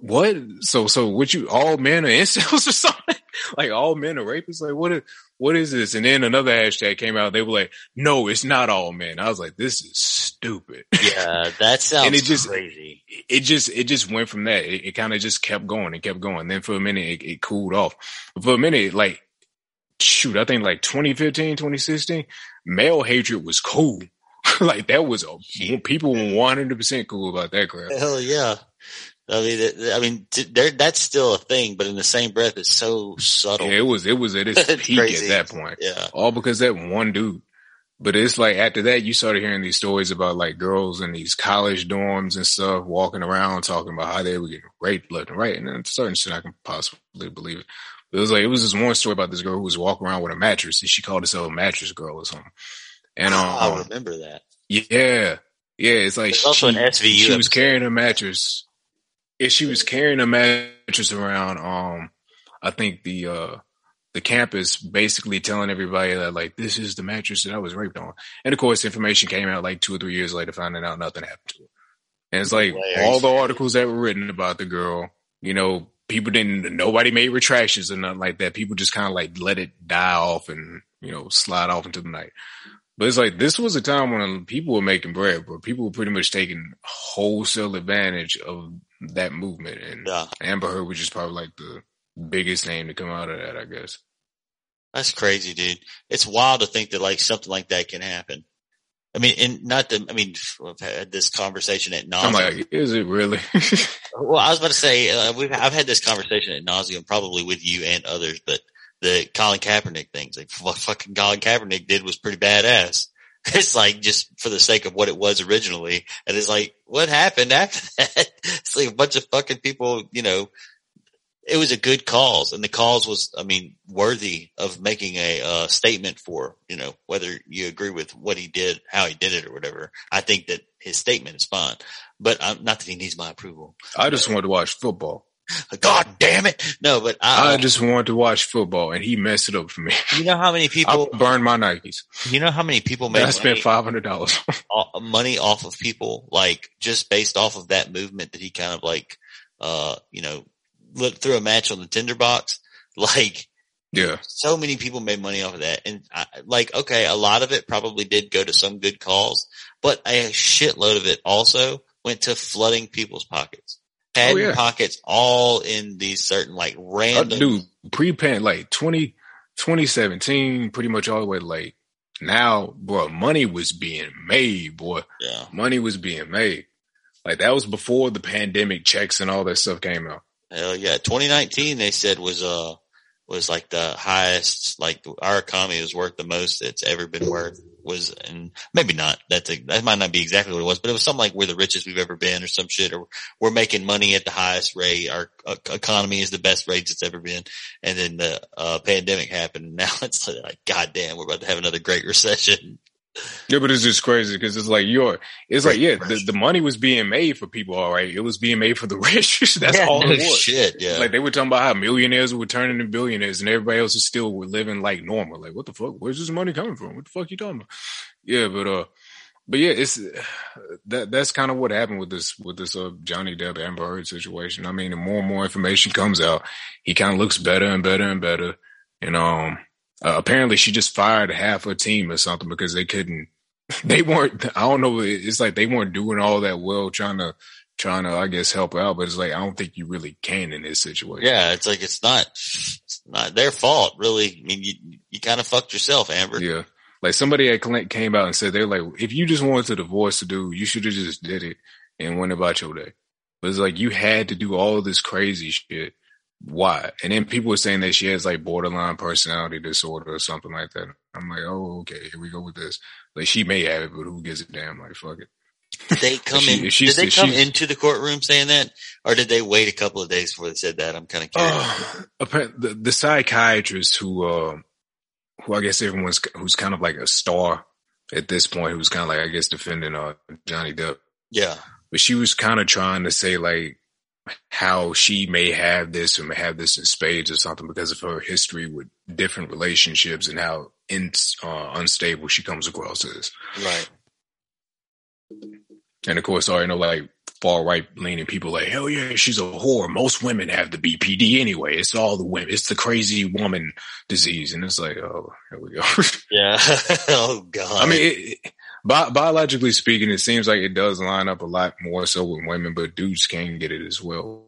what? So, so what you all men are incels or something? like all men are rapists? Like what? What is this? And then another hashtag came out. They were like, no, it's not all men. I was like, this is stupid. Yeah, that sounds and it just, crazy. It just, it just went from that. It, it kind of just kept going and kept going. Then for a minute, it, it cooled off. But for a minute, like, shoot, I think like 2015, 2016, male hatred was cool. like that was a, people were 100% cool about that crap. Hell yeah. I mean, I mean, there, that's still a thing, but in the same breath, it's so subtle. Yeah, it was, it was at its peak at that point. Yeah. All because that one dude. But it's like after that, you started hearing these stories about like girls in these college dorms and stuff walking around talking about how they were getting raped left and right. And then certain shit I can possibly believe it. But it was like, it was this one story about this girl who was walking around with a mattress and she called herself a mattress girl or something. And um, I remember that. Yeah. Yeah. It's like There's also she, an SVU. she was carrying a mattress. Yeah, she was carrying a mattress around. Um, I think the uh the campus basically telling everybody that like this is the mattress that I was raped on. And of course, information came out like two or three years later, finding out nothing happened to her. And it's like Hilarious. all the articles that were written about the girl, you know, people didn't, nobody made retractions or nothing like that. People just kind of like let it die off and you know slide off into the night. But it's like this was a time when people were making bread, bro. People were pretty much taking wholesale advantage of that movement, and Yeah. Amber Heard was just probably like the biggest name to come out of that, I guess. That's crazy, dude. It's wild to think that like something like that can happen. I mean, and not to, I mean, I've had this conversation at I'm nauseum. like, is it really? Well, I was about to say, uh, we've, I've had this conversation ad nauseam, probably with you and others, but the Colin Kaepernick things, like what fucking Colin Kaepernick did was pretty badass. It's like just for the sake of what it was originally. And it's like, what happened after that? It's like a bunch of fucking people, you know, it was a good cause and the cause was, I mean, worthy of making a uh, statement for, you know, whether you agree with what he did, how he did it or whatever. I think that his statement is fine, but um, not that he needs my approval. I just wanted to watch football. God damn it. No, but I, I just wanted to watch football, and he messed it up for me. you know how many I people, burned my Nikes. you know how many people I make spent money, five hundred dollars. money off of people, like just based off of that movement that he kind of like, uh, you know, looked through a match on the tinderbox. Like yeah, so many people made money off of that. And I, like, okay, a lot of it probably did go to some good cause, but a shitload of it also went to flooding people's pockets. Had Oh, yeah. pockets all in these certain like Uh, random. dude, pre-pan like 20, 2017, pretty much all the way to like now, bro. Money was being made, boy. yeah. Money was being made. Like that was before the pandemic checks and all that stuff came out. Hell yeah. 2019 they said was, uh, was like the highest, like our economy was worth the most it's ever been worth was, and maybe not, that's a, that might not be exactly what it was, but it was something like we're the richest we've ever been or some shit, or we're making money at the highest rate. Our uh, economy is the best rates it's ever been. And then the, uh, pandemic happened and now it's like, God damn, we're about to have another great recession. Yeah, but it's just crazy because it's like you're, it's like, yeah, the, the money was being made for people, all right. It was being made for the rich. That's Yeah, all no it was. shit. Yeah. Like they were talking about how millionaires were turning into billionaires and everybody else is still were living like normal. Like, what the fuck? Where's this money coming from? What the fuck you talking about? Yeah, but uh, but yeah, it's that that's kind of what happened with this with this uh Johnny Depp Amber Heard situation. I mean, the more and more information comes out, he kind of looks better and better and better. And um, uh, apparently she just fired half her team or something because they couldn't. They weren't. I don't know. It's like they weren't doing all that well trying to trying to I guess help out. But it's like I don't think you really can in this situation. Yeah, it's like it's not it's not their fault, really. I mean, you you kind of fucked yourself, Amber. Yeah. Like somebody at Clint came out and said they're like, if you just wanted to divorce the dude, you should have just did it and went about your day. But it's like you had to do all this crazy shit. Why? And then people were saying that she has like borderline personality disorder or something like that. I'm like, oh, okay, here we go with this. Like she may have it, but who gives a damn? Like, fuck it. Did they come she- in? Did they come into the courtroom saying that, or did they wait a couple of days before they said that? I'm kind of curious. Uh, the, the psychiatrist who, uh, who I guess everyone's, who's kind of like a star at this point, who's kind of like, I guess, defending, uh, Johnny Depp. yeah, but she was kind of trying to say like how she may have this or may have this in spades or something because of her history with different relationships and how in, uh, unstable she comes across as. right. And of course, I already know like far right leaning people like, hell yeah, she's a whore. Most women have the BPD anyway. It's all the women. It's the crazy woman disease. And it's like, oh, here we go. Yeah. oh God. I mean, it, bi- biologically speaking, it seems like it does line up a lot more so with women, but dudes can get it as well.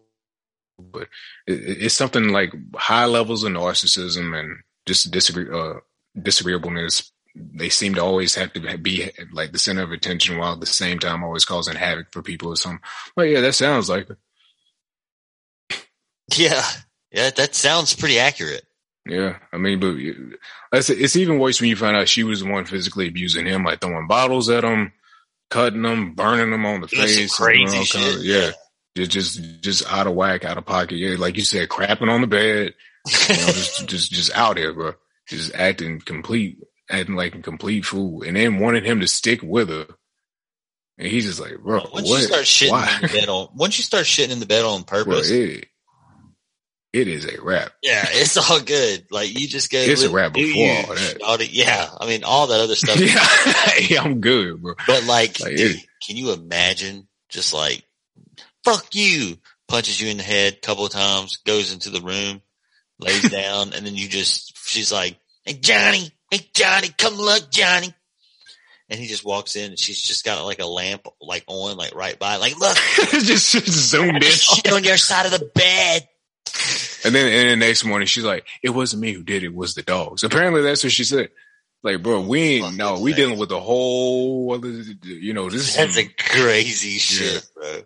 But it, it's something like high levels of narcissism and just disagree, uh, disagreeableness they seem to always have to be like the center of attention while at the same time always causing havoc for people or something. Well, yeah, that sounds like it. Yeah. Yeah, that sounds pretty accurate. Yeah, I mean, but it's, it's even worse when you find out she was the one physically abusing him, like throwing bottles at him, cutting him, burning him on the That's face. crazy shit. Of, yeah. Just, just, just out of whack, out of pocket. Yeah, like you said, crapping on the bed, you know, just, just, just out here, bro. Just acting complete acting like a complete fool, and then wanted him to stick with her. And he's just like, bro, once what? you start shitting Why? in the bed on, once you start shitting in the bed on Bro, purpose, it, is a wrap. yeah, it's all good. Like you just go. It's a wrap before you, all that. shawty. Yeah, I mean all that other stuff. yeah, yeah, I'm good, bro. But like, Like, dude, can you imagine just like, fuck you, punches you in the head a couple of times, goes into the room, lays down, and then you just, she's like, hey Johnny, hey Johnny, come look, Johnny. And he just walks in and she's just got like a lamp like on, like right by, like, look, just, just zoomed in. on your side of the bed. And then, and the next morning, she's like, "It wasn't me who did it. It was the dogs." Apparently, that's what she said. Like, bro, we ain't no, we insane. dealing with a whole other, you know, this That's is, a crazy shit, bro.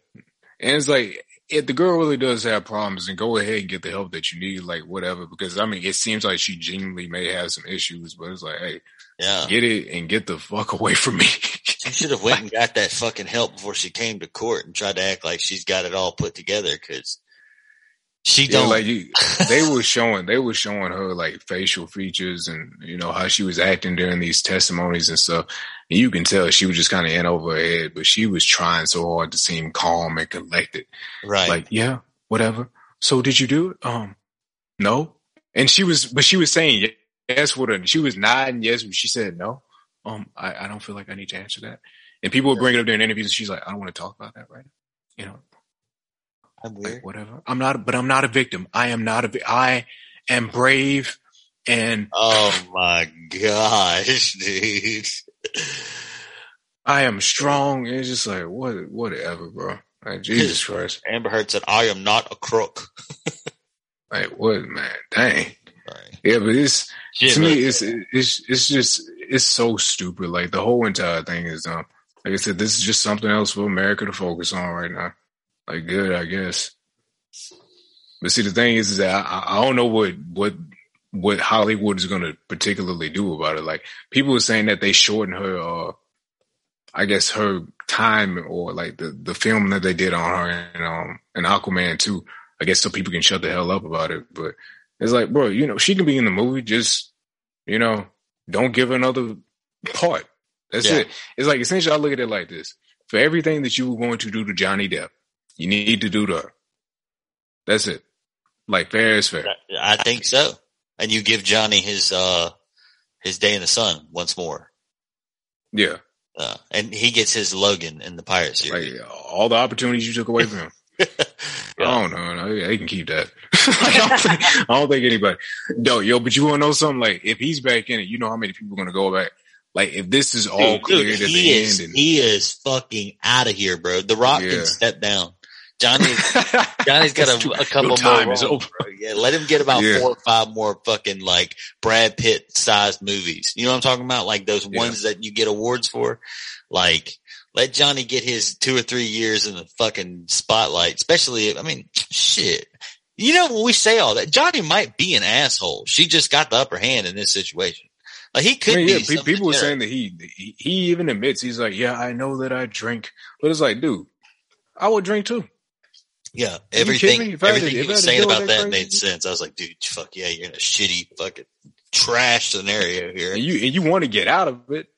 and it's like, if the girl really does have problems, then go ahead and get the help that you need, like whatever. Because I mean, it seems like she genuinely may have some issues, but it's like, hey, Yeah. get it and get the fuck away from me. She should have went and got that fucking help before she came to court and tried to act like she's got it all put together because she Yeah, don't. like you, they were showing, they were showing her like facial features and you know how she was acting during these testimonies and stuff. And you can tell she was just kind of in over her head, but she was trying so hard to seem calm and collected. right. Like, yeah, whatever. So did you do it? Um, no. And she was, but she was saying yes with her. She was nodding yes, but she said no. Um, I, I don't feel like I need to answer that. And people would bring it up during interviews. And she's like, I don't want to talk about that right now. You know, I'm like whatever. I'm not, but I'm not a victim. I am not a. I am brave and Oh my gosh, dude. I am strong. It's just like, what, whatever, bro. Like, Jesus Christ. Amber Heard said, I am not a crook. Like, what, man? Dang. Right. Yeah, but it's, Shit, to me, it's, it's, it's just, it's so stupid. Like, the whole entire thing is dumb. Like I said, this is just something else for America to focus on right now. Like, good, I guess. But see, the thing is, is that I, I don't know what, what, what Hollywood is going to particularly do about it. Like, people are saying that they shorten her, uh, I guess her time or like the, the film that they did on her and, um, and Aquaman too. I guess so people can shut the hell up about it. But it's like, bro, you know, she can be in the movie. Just, you know, don't give her another part. That's Yeah. it. It's like essentially, I look at it like this: for everything that you were going to do to Johnny Depp, you need to do that. That's it. Like fair is fair. I think so. And you give Johnny his, uh, his day in the sun once more. Yeah, Uh, and he gets his Logan in the Pirate series. like all the opportunities you took away from him. Yeah. I don't. No, yeah, they can keep that. I, don't think, I don't think anybody. No, yo, but you want to know something? Like, if he's back in it, you know how many people are going to go back. Like, if this is all Dude, cleared dude, at he the is, end, and he is fucking out of here, bro. The Rock Yeah. can step down. Johnny, Johnny's got a, a couple time more. is over. Yeah, let him get about Yeah. four or five more fucking like Brad Pitt sized movies. You know what I'm talking about? Like those Yeah. ones that you get awards for. Like, let Johnny get his two or three years in the fucking spotlight. Especially, I mean, shit. You know, when we say all that, Johnny might be an asshole. She just got the upper hand in this situation. Like he could I mean, be. yeah, pe- people were saying that he, he he even admits he's like, yeah, I know that I drink, but it's like, dude, I would drink too. Yeah, everything, kidding me? If I had to- everything I was saying about that that made sense. I was like, dude, fuck yeah, you're in a shitty fucking trash scenario here. and you and you want to get out of it.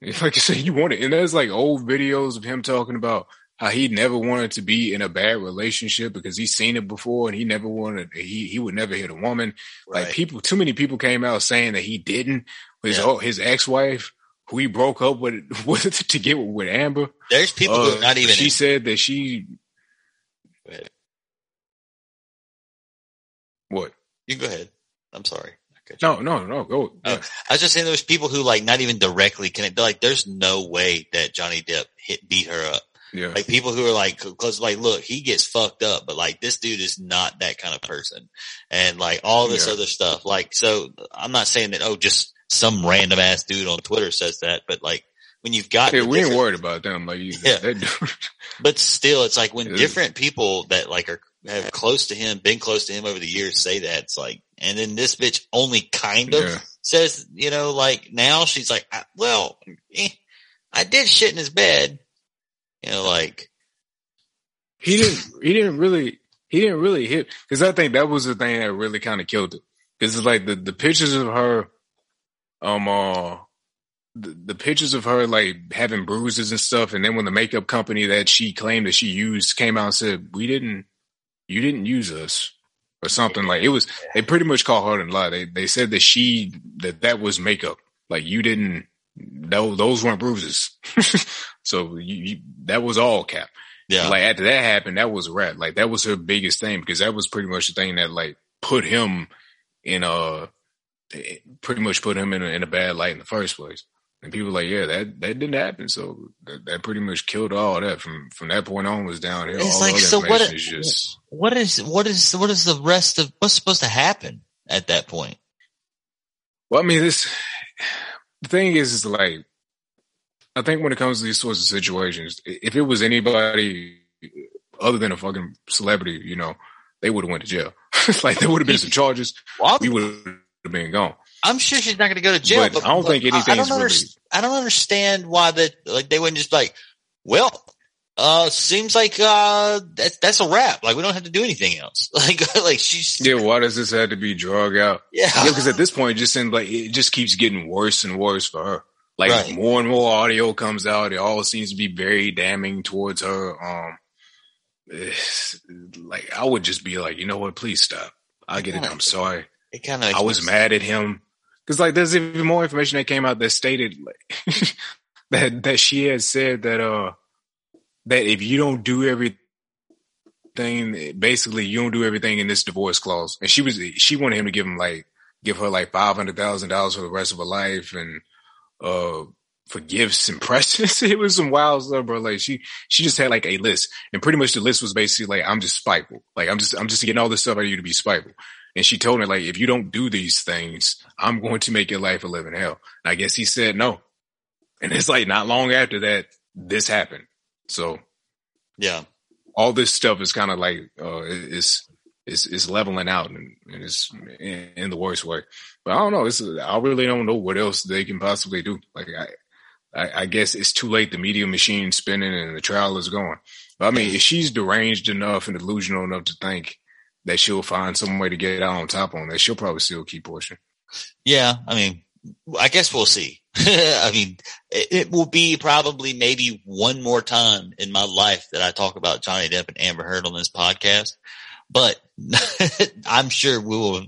Like I said, you want it, and there's like old videos of him talking about how he never wanted to be in a bad relationship because he's seen it before, and he never wanted he he would never hit a woman. Right. Like people, too many people came out saying that he didn't. His Yeah. oh, his ex wife who he broke up with, with to get with Amber. There's people Uh, who not even. She in- said that she Go ahead. What? You go ahead. I'm sorry. No, no, no. Go. Oh. I was just saying there's people who like not even directly connect. Like there's no way that Johnny Depp hit beat her up. yeah. Like people who are like, cause like, look, he gets fucked up, but like this dude is not that kind of person. And like all this Yeah. other stuff. Like, so I'm not saying that, oh, just some random ass dude on Twitter says that, but like when you've got, Yeah, we ain't worried about them. Like, you, Yeah. but still it's like when Yeah. different people that like are, have close to him, been close to him over the years say that it's like, and then this bitch only kind of Yeah. says, you know, like now she's like, I- well, eh, I did shit in his bed. You know, like, he didn't he didn't really he didn't really hit because I think that was the thing that really kind of killed it because it's like the the pictures of her um uh the, the pictures of her like having bruises and stuff and then when the makeup company that she claimed that she used came out and said we didn't you didn't use us or something. Like it was they pretty much called her and lie. They they said that she that that was makeup. Like you didn't those those weren't bruises. So you, you that was all cap. Yeah, like after that happened, that was a wrap. Like that was her biggest thing because that was pretty much the thing that like put him in a pretty much put him in a, in a bad light in the first place. And people were like, yeah, that that didn't happen. So that, that pretty much killed all that. From from that point on was downhill. It's all like, so what- is just what is, what is, what is the rest of, what's supposed to happen at that point? Well, I mean, this the thing is, is like, I think when it comes to these sorts of situations, if it was anybody other than a fucking celebrity, you know, they would have went to jail. like there would have been some charges. Well, We would have been gone. I'm sure she's not going to go to jail, But but, I don't but think I- I, don't really- I don't understand why that, like, they wouldn't just be like, well, uh, seems like, uh, that, that's a wrap. Like, we don't have to do anything else. Like, like she's, Yeah, why does this have to be drug out? yeah. Yeah, because at this point, it just seems like it just keeps getting worse and worse for her. Like Right. more and more audio comes out. It all seems to be very damning towards her. Um, like I would just be like, you know what? Please stop. I get it. I'm sorry. It kind of, I was mad at him because like there's even more information that came out that stated like that that she had said that uh that if you don't do everything, basically you don't do everything in this divorce clause, and she was she wanted him to give him like give her like five hundred thousand dollars for the rest of her life and uh for gifts and presents. it was some wild stuff, bro. Like she she just had like a list, and pretty much the list was basically like I'm just spiteful. Like I'm just I'm just getting all this stuff out of you to be spiteful. And she told me like, if you don't do these things, I'm going to make your life a living hell. And I guess he said no. And it's like not long after that, this happened. So yeah. all this stuff is kind of like, uh, it's, it's, it's leveling out and, and it's in, in the worst way. But I don't know. It's, I really don't know what else they can possibly do. Like I, I, I guess it's too late. The media machine spinning and the trial is going. But I mean, if she's deranged enough and delusional enough to think that she'll find some way to get out on top on that, she'll probably still keep pushing. Yeah, I mean, I guess we'll see. I mean, it, it will be probably maybe one more time in my life that I talk about Johnny Depp and Amber Heard on this podcast, but I'm sure we will.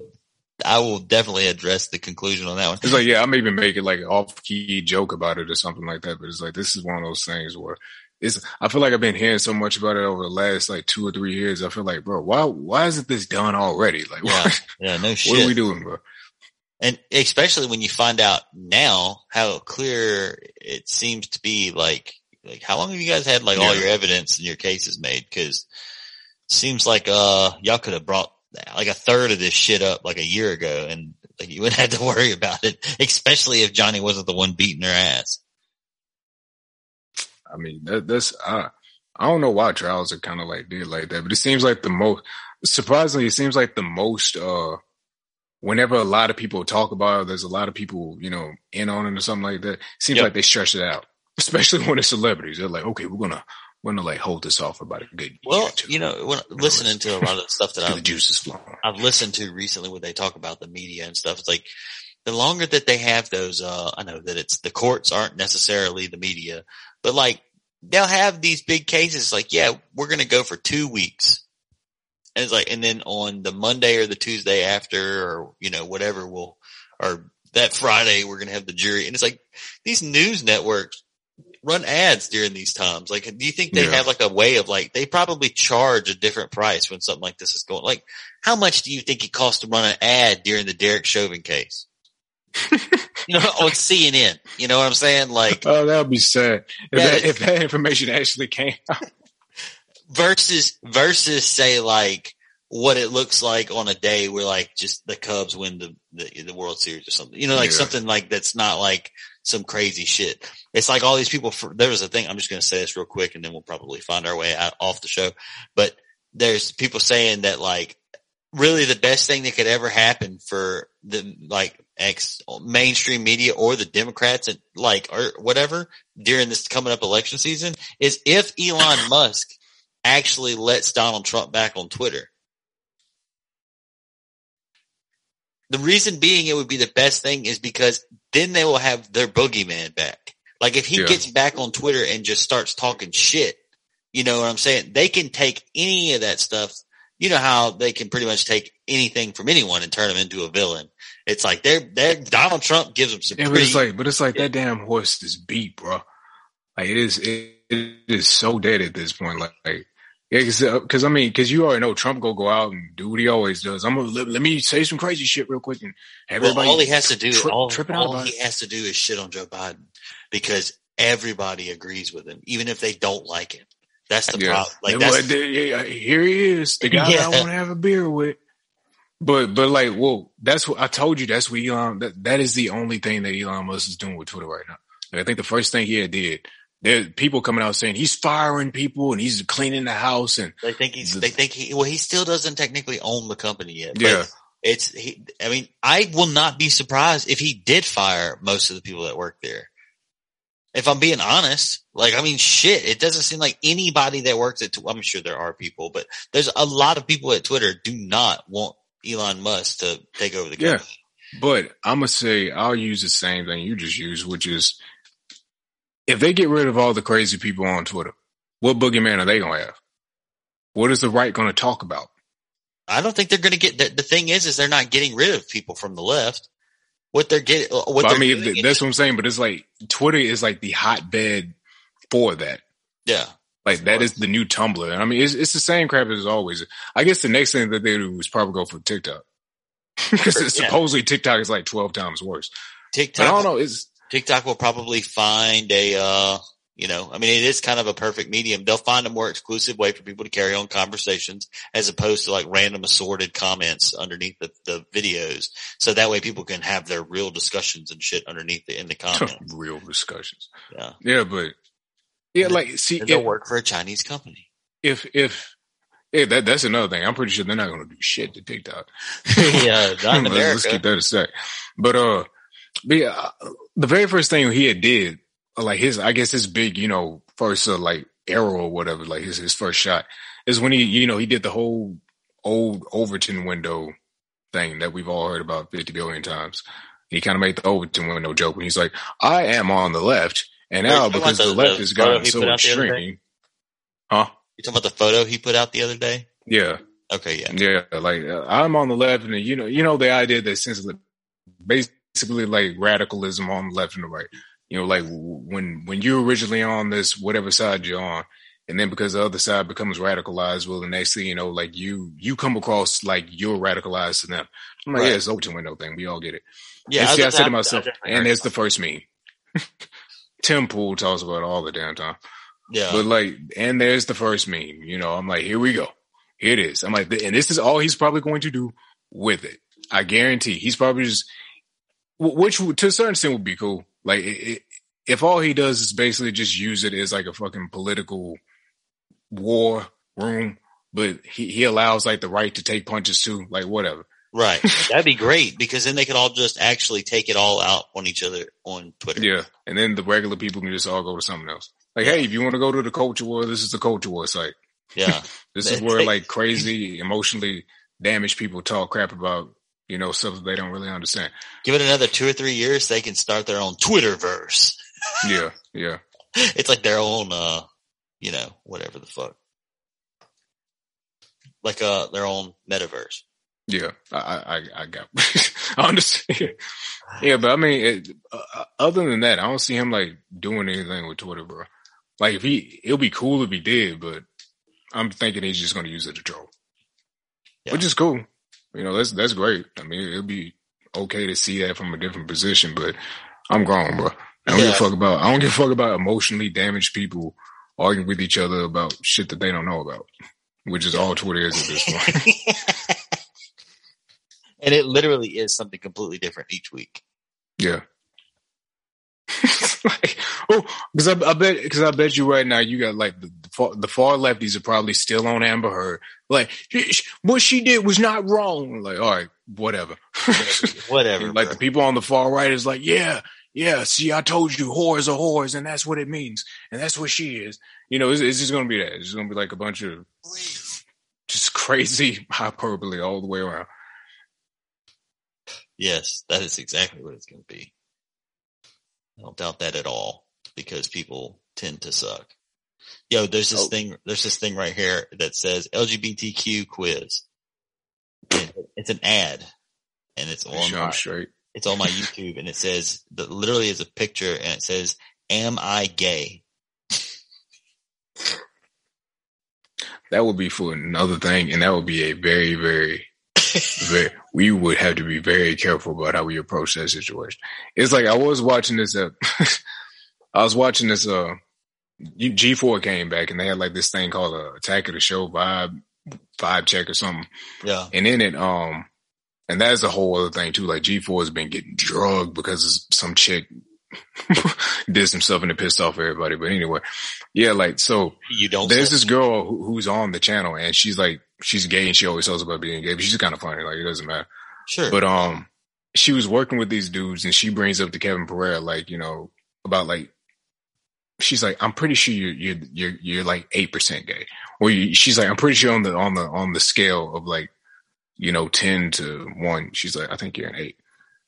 I will definitely address the conclusion on that one. It's like, yeah, I may even make it like an off key joke about it or something like that. But it's like, this is one of those things where it's, I feel like I've been hearing so much about it over the last like two or three years. I feel like, bro, why, why isn't this done already? Like, Yeah, what, yeah, no shit. what are we doing, bro? And especially when you find out now how clear it seems to be. Like, like how long have you guys had like all your evidence and your cases made? Because seems like uh y'all could have brought like a third of this shit up like a year ago, and like you wouldn't have to worry about it. Especially if Johnny wasn't the one beating her ass. I mean, that, that's, I, I don't know why trials are kind of like did like that, but it seems like the most, surprisingly, it seems like the most, uh, whenever a lot of people talk about it, there's a lot of people, you know, in on it or something like that. It seems Yep. like they stretch it out, especially when it's celebrities. They're like, okay, we're going to, we're going to like hold this off for about a good year Well, you know, when listening to a lot of the stuff that I've the juice is flowing. I've listened to recently when they talk about the media and stuff. It's like the longer that they have those, uh, I know that it's the courts aren't necessarily the media, but like they'll have these big cases like, yeah, we're going to go for two weeks. And it's like, and then on the Monday or the Tuesday after or, you know, whatever we'll, or that Friday we're going to have the jury. And it's like these news networks run ads during these times. Like, do you think they Yeah. have like a way of like, they probably charge a different price when something like this is going, like, how much do you think it costs to run an ad during the Derek Chauvin case? you know, on CNN, you know what I'm saying? Like Oh, that would be sad if That if that information actually came. out. versus, versus say like what it looks like on a day where like just the Cubs win the, the, the World Series or something, you know, like Yeah. something like that's not like some crazy shit. It's like all these people for, there was a thing, I'm just going to say this real quick and then we'll probably find our way out off the show, but there's people saying that like really the best thing that could ever happen for the like ex mainstream media or the Democrats and like or whatever during this coming up election season is if Elon Musk actually lets Donald Trump back on Twitter. The reason being it would be the best thing is because then they will have their boogeyman back. Like if he Yeah. gets back on Twitter and just starts talking shit, you know what I'm saying? They can take any of that stuff. You know how they can pretty much take anything from anyone and turn them into a villain. It's like they're, they're Donald Trump gives them some Yeah, but it's like, but it's like that damn horse is beat, bro. Like it is, it, it is so dead at this point. Like, like yeah, because because uh, I mean, because you already know Trump go go out and do what he always does. I'm gonna let, let me say some crazy shit real quick and have well, everybody. all he has to do, tri- all, all he it. has to do is shit on Joe Biden because everybody agrees with him, even if they don't like him. That's the Yeah. problem. Like that's, yeah, here he is, the guy that Yeah. I want to have a beer with. But but like, well, that's what I told you. That's what Elon. That that is the only thing that Elon Musk is doing with Twitter right now. Like, I think the first thing he did, there people coming out saying he's firing people and he's cleaning the house and they think he's, the- they think he, well, he still doesn't technically own the company yet. but yeah, It's, he, I mean, I will not be surprised if he did fire most of the people that work there. If I'm being honest, like, I mean, shit, it doesn't seem like anybody that works at, I'm sure there are people, but there's a lot of people at Twitter do not want Elon Musk to take over the company. Yeah. But I'm gonna say I'll use the same thing you just used, which is if they get rid of all the crazy people on Twitter, what boogeyman are they gonna have? What is the right gonna talk about? I don't think they're going to get, the, the thing is, is they're not getting rid of people from the left. What they're getting, what they're I mean, th- that's what I'm saying. But it's like Twitter is like the hotbed for that. yeah. Like that is the new Tumblr. And I mean, it's, it's the same crap as always. I guess the next thing that they do is probably go for TikTok because Yeah. supposedly TikTok is like 12 times worse. But I TikTok, don't know. It's TikTok will probably find a, uh, you know, I mean, it is kind of a perfect medium. They'll find a more exclusive way for people to carry on conversations as opposed to like random assorted comments underneath the, the videos. So that way people can have their real discussions and shit underneath the, in the comments. real discussions. Yeah. Yeah, but yeah, like see, And they'll work for a Chinese company. if if yeah, that that's another thing. I'm pretty sure they're not going to do shit to TikTok. yeah, not in let's, let's keep that a sec. But uh, but yeah, uh, the very first thing he had did, like his, I guess his big, you know, first uh, like arrow or whatever, like his his first shot is when he, you know, he did the whole old Overton window thing that we've all heard about 50 billion times. He kind of made the Overton window joke when he's like, "I am on the left." And now, because the the- left has gotten so put out the other day? extreme, huh? You talking about the photo he put out the other day? Yeah, Okay. Yeah. yeah, like uh, I'm on the left, and you know, you know the idea that since basically like radicalism on the left and the right. You know, like when when you're originally on this whatever side you're on, and then because the other side becomes radicalized, well, the next thing you know, like you you come across like you're radicalized to them. I'm like, Right. yeah, it's Overton window thing. We all get it. Yeah. and see, I said to myself, and there's the first meme. Tim Pool talks about all the damn time. Yeah. But like, and there's the first meme. You know, I'm like, here we go. Here it is. I'm like, and this is all he's probably going to do with it. I guarantee he's probably just, which to a certain extent would be cool. Like, it, it, if all he does is basically just use it as like a fucking political war room, but he, he allows like the right to take punches too, like whatever. Right. That'd be great because then they could all just actually take it all out on each other on Twitter. Yeah. And then the regular people can just all go to something else. Like, hey, if you want to go to the culture war, this is the culture war site. Yeah. This is where like crazy, emotionally damaged people talk crap about, you know, stuff that they don't really understand. Give it another two or three years, they can start their own Twitterverse. Yeah, yeah. It's like their own, uh, you know, whatever the fuck. Like, uh, their own metaverse. Yeah, I I, I got. I understand. Yeah, but I mean, it, uh, other than that, I don't see him like doing anything with Twitter, bro. Like if he, it'll be cool if he did, but I'm thinking he's just going to use it to troll, Yeah. which is cool. You know, that's that's great. I mean, it'll be okay to see that from a different position, but I'm grown, bro. I don't give a fuck about. I don't give a fuck about emotionally damaged people arguing with each other about shit that they don't know about, which is all Twitter is at this point. and it literally is something completely different each week. Yeah. like, oh, because I, I bet, because I bet you right now you got like the, the, far, the far lefties are probably still on Amber Heard. Like, "Sh- sh- what she did was not wrong. Like, all right, whatever. Whatever. like bro. the people on the far right is like, yeah, yeah. See, I told you, whores are whores, and that's what it means, and that's what she is. You know, it's, it's just gonna be that. It's just gonna be like a bunch of just crazy hyperbole all the way around. Yes, that is exactly what it's going to be. I don't doubt that at all because people tend to suck. Yo, there's this Oh. thing, there's this thing right here that says LGBTQ quiz. And It's an ad and it's on Sure, my, straight. it's on my YouTube and it says, that literally is a picture and it says, am I gay? That would be for another thing, and that would be a very, very, very. We would have to be very careful about how we approach that situation. It's like I was watching this. Uh, I was watching this. Uh, G four came back, and they had like this thing called a Attack of the Show vibe, vibe check or something. Yeah. And in it, um, and that's a whole other thing too. Like G four has been getting drugged because some chick did some stuff and it pissed off everybody. But anyway, yeah, like so You don't there's this girl who, who's on the channel and she's like she's gay and she always tells about being gay, but she's kind of funny. Like it doesn't matter. sure. But um, she was working with these dudes and she brings up to Kevin Pereira like you know about like she's like I'm pretty sure you're you're you're, you're like eight percent gay, or you, she's like I'm pretty sure on the on the on the scale of like you know ten to one, she's like I think you're an eight.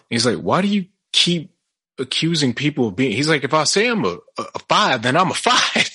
He's like, why do you keep accusing people of being? He's like, if I say I'm a, a five, then I'm a five.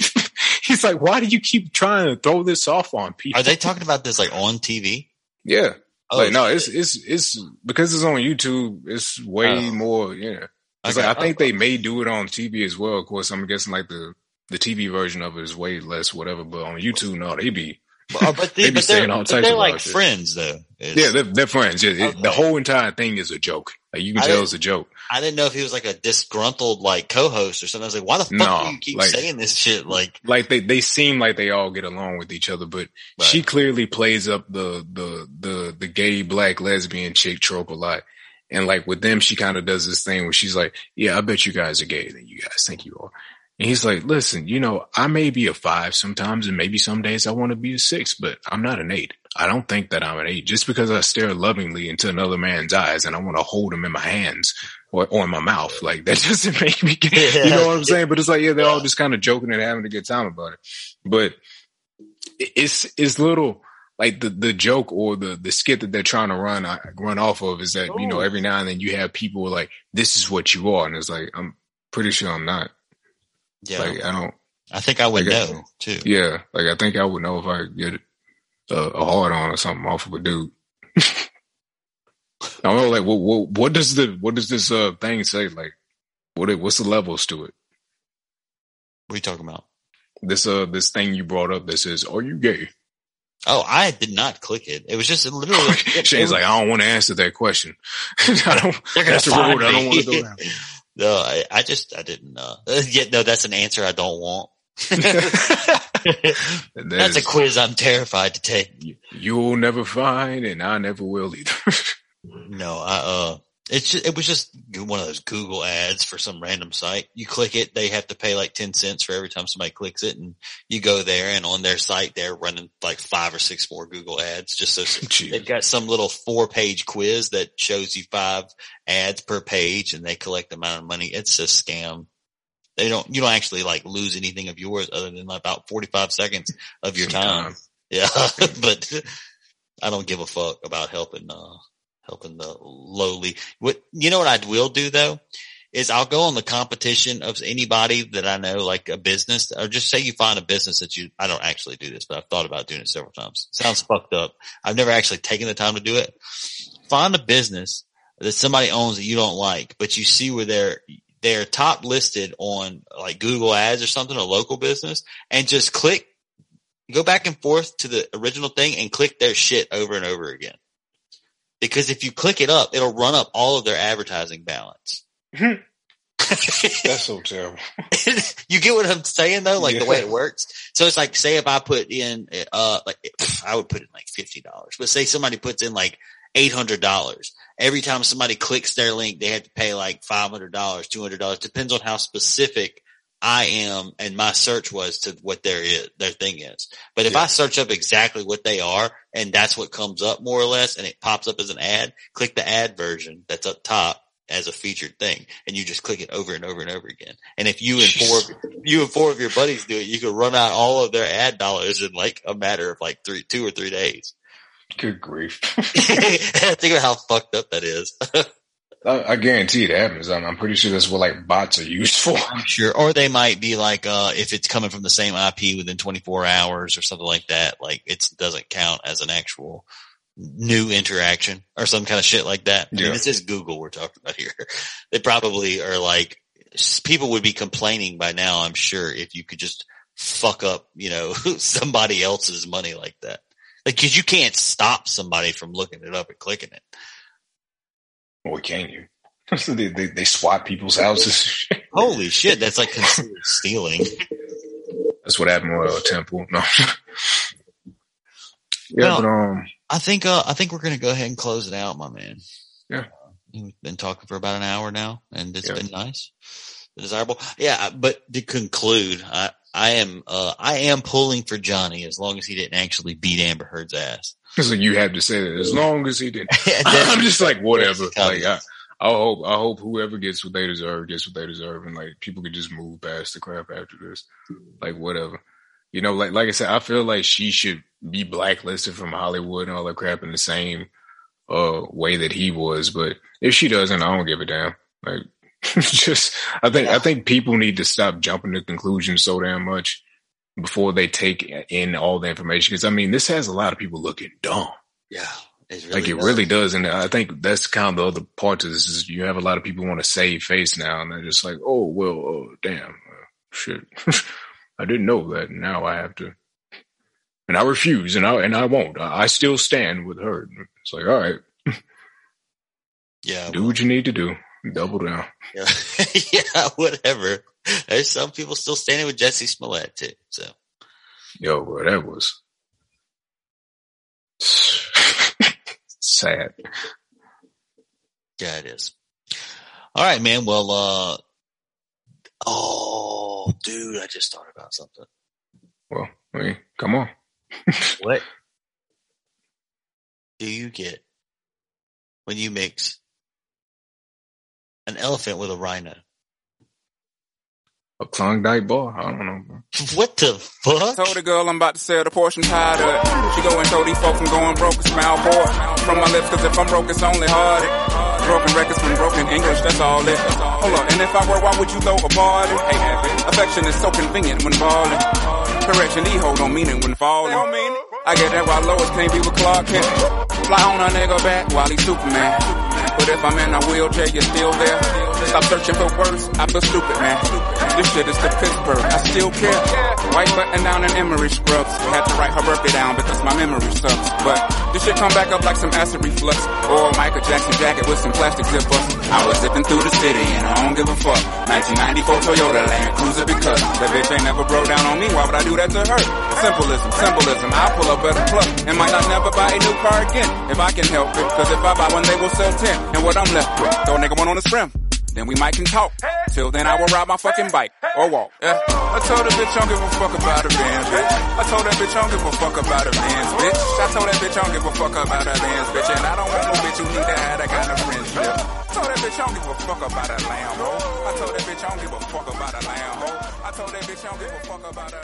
He's like, why do you keep trying to throw this off on people? Are they talking about this like on TV? Yeah. Oh, like no, shit. it's it's it's because it's on YouTube. It's way Oh. more. Yeah, Okay. like I think they may do it on TV as well. Of course, I'm guessing like the the TV version of it is way less, whatever. But on YouTube, no, they be but, uh, they, They be but saying they're, all but types they're of like friends though. It's- yeah, they're, they're friends. Yeah, it- the whole entire thing is a joke. Like you can I tell it's a joke. I didn't know if he was like a disgruntled like co-host or something. I was like, why the fuck No, do you keep like- saying this shit? Like, Like they they seem like they all get along with each other, but Right. she clearly plays up the the the the gay black lesbian chick trope a lot. And like with them, she kind of does this thing where she's like, "Yeah, I bet you guys are gay than you guys think you are." And he's like, "Listen, you know, I may be a five sometimes, and maybe some days I want to be a six, but I'm not an eight. I don't think that I'm an eight just because I stare lovingly into another man's eyes and I want to hold him in my hands or, or in my mouth. Like that doesn't make me gay. You know what I'm saying? But it's like, yeah, they're all just kind of joking and having a good time about it. But it's it's little like the the joke or the the skit that they're trying to run uh, run off of is that you know every now and then you have people like this is what you are and it's like I'm pretty sure I'm not. Yeah, like I don't I think I would I guess know too. yeah like I think I would know if I get a, a hard on or something off of a dude. I don't know like what, what what does the what does this uh thing say? Like what it, what's the levels to it? What are you talking about? this uh this thing you brought up that says are you gay Oh, I did not click it. It was just literally. it- Shane's it like, I don't want to answer that question. I don't. That's the find road I don't want to go down. No, I, I just I didn't. Uh, yeah, no, that's an answer I don't want. That that's a quiz I'm terrified to take. You'll never find, and I never will either. No, I uh, it's just, it was just one of those Google ads for some random site. You click it, they have to pay like ten cents for every time somebody clicks it, and you go there, and on their site they're running like five or six more Google ads just so Jeez. they've got some little four page quiz that shows you five ads per page, and they collect the amount of money. It's a scam. They don't. You don't actually like lose anything of yours other than about forty five seconds of your time. time. Yeah, but I don't give a fuck about helping uh helping the lowly. What you know what I will do though is I'll go on the competition of anybody that I know, like a business, or just say you find a business that you, I don't actually do this, but I've thought about doing it several times. Sounds fucked up. I've never actually taken the time to do it. Find a business that somebody owns that you don't like, but you see where they're, they're top listed on like Google ads or something, a local business and just click, go back and forth to the original thing and click their shit over and over again. Because if you click it up, it'll run up all of their advertising balance. That's so terrible. you get what I'm saying though, like the way it works. So it's like, say if I put in, uh, like I would put in like fifty dollars, but say somebody puts in like eight hundred dollars. Every time somebody clicks their link, they have to pay like five hundred dollars, two hundred dollars. Depends on how specific I am and my search was to what their is, their thing is. But if Yeah. I search up exactly what they are and that's what comes up more or less and it pops up as an ad, click the ad version that's up top as a featured thing and you just click it over and over and over again. And if you and four, of, you and four of your buddies do it, you can run out all of their ad dollars in like a matter of like three, two or three days. Good grief. Think about how fucked up that is. I, I guarantee it happens. I'm, I'm pretty sure that's what like bots are used for. I'm sure. Or they might be like, uh, if it's coming from the same IP within 24 hours or something like that, like it doesn't count as an actual new interaction or some kind of shit like that. I mean, Yeah. this is Google we're talking about here. They probably are like, people would be complaining by now, I'm sure, if you could just fuck up, you know, somebody else's money like that. Like, cause you can't stop somebody from looking it up and clicking it. Or can you? they, they they swat people's houses. Holy shit. That's like considered stealing. That's what happened with uh, Temple. No. yeah, Well- but um, I think uh I think we're gonna go ahead and close it out, my man. Yeah. Uh, we've been talking for about an hour now, and it's Yeah. been nice, desirable. Yeah, but to conclude, I I am uh I am pulling for Johnny as long as he didn't actually beat Amber Heard's ass. like you have to say that as long as he didn't. I'm just like whatever. Like I, I hope I hope whoever gets what they deserve gets what they deserve, and like people can just move past the crap after this. Like whatever. You know, like like I said, I feel like she should be blacklisted from Hollywood and all that crap in the same uh way that he was. But if she doesn't, I don't give a damn. Like just I think I think people need to stop jumping to conclusions so damn much before they take in all the information. Because I mean, this has a lot of people looking dumb. yeah, it really Like it does. really does, and I think that's kind of the other part to this is you have a lot of people want to save face now, and they're just like, oh well, oh damn, uh, shit, I didn't know that. Now I have to, and I refuse, and I and I won't. I, I still stand with her. It's like, all right, yeah, do what you need to do, double down. yeah, yeah, whatever. There's some people still standing with Jussie Smollett too. So Yo, bro, that was sad. yeah, it is. All right, man. Well, uh, oh, dude, I just thought about something. Well, mean, come on. What do you get when you mix an elephant with a rhino? A Klondike bar? I don't know. Bro. What the fuck? Told the girl I'm about to sell the portion tired of it. She go and told these folks I'm going broke, it's smile poor. From my lips, cause if I'm broke, it's only hard. Broken records from broken English, that's all it. Hold up, and if I were, why would you throw a party? Hey, affection is so convenient when balling. Correction, these hoes don't mean it when falling. I get that while Lois can't be with Clark Kent. Fly on a nigga back while he's Superman. But if I'm in a wheelchair, you're still there. Stop searching for words, I feel stupid, man. This shit is the Pittsburgh, I still care. White button down and Emery scrubs. Had to write her birthday down because my memory sucks. But this shit come back up like some acid reflux. Or Michael Jackson jacket with some plastic zippers. I was zipping through the city and I don't give a fuck. 1994 Toyota Land Cruiser because that bitch ain't never broke down on me. Why would I do that to her? Symbolism, symbolism. I pull up at a club and might not never buy a new car again if I can help it. Cause if I buy one, they will sell 10. And what I'm left with, throw a nigga one on the rim. Then we might can talk. Till then I will ride my fucking bike or walk. Yeah. I told that bitch I don't give a fuck about a Benz, bitch. I told that bitch I don't give a fuck about a Benz, bitch. I told that bitch I don't give a fuck about a Benz, bitch. And I don't want no bitch who need to have that kind of friendship. I told that bitch I don't give a fuck about a Lambo. I told that bitch I don't give a fuck about a Lambo. I told that bitch I don't give a fuck about a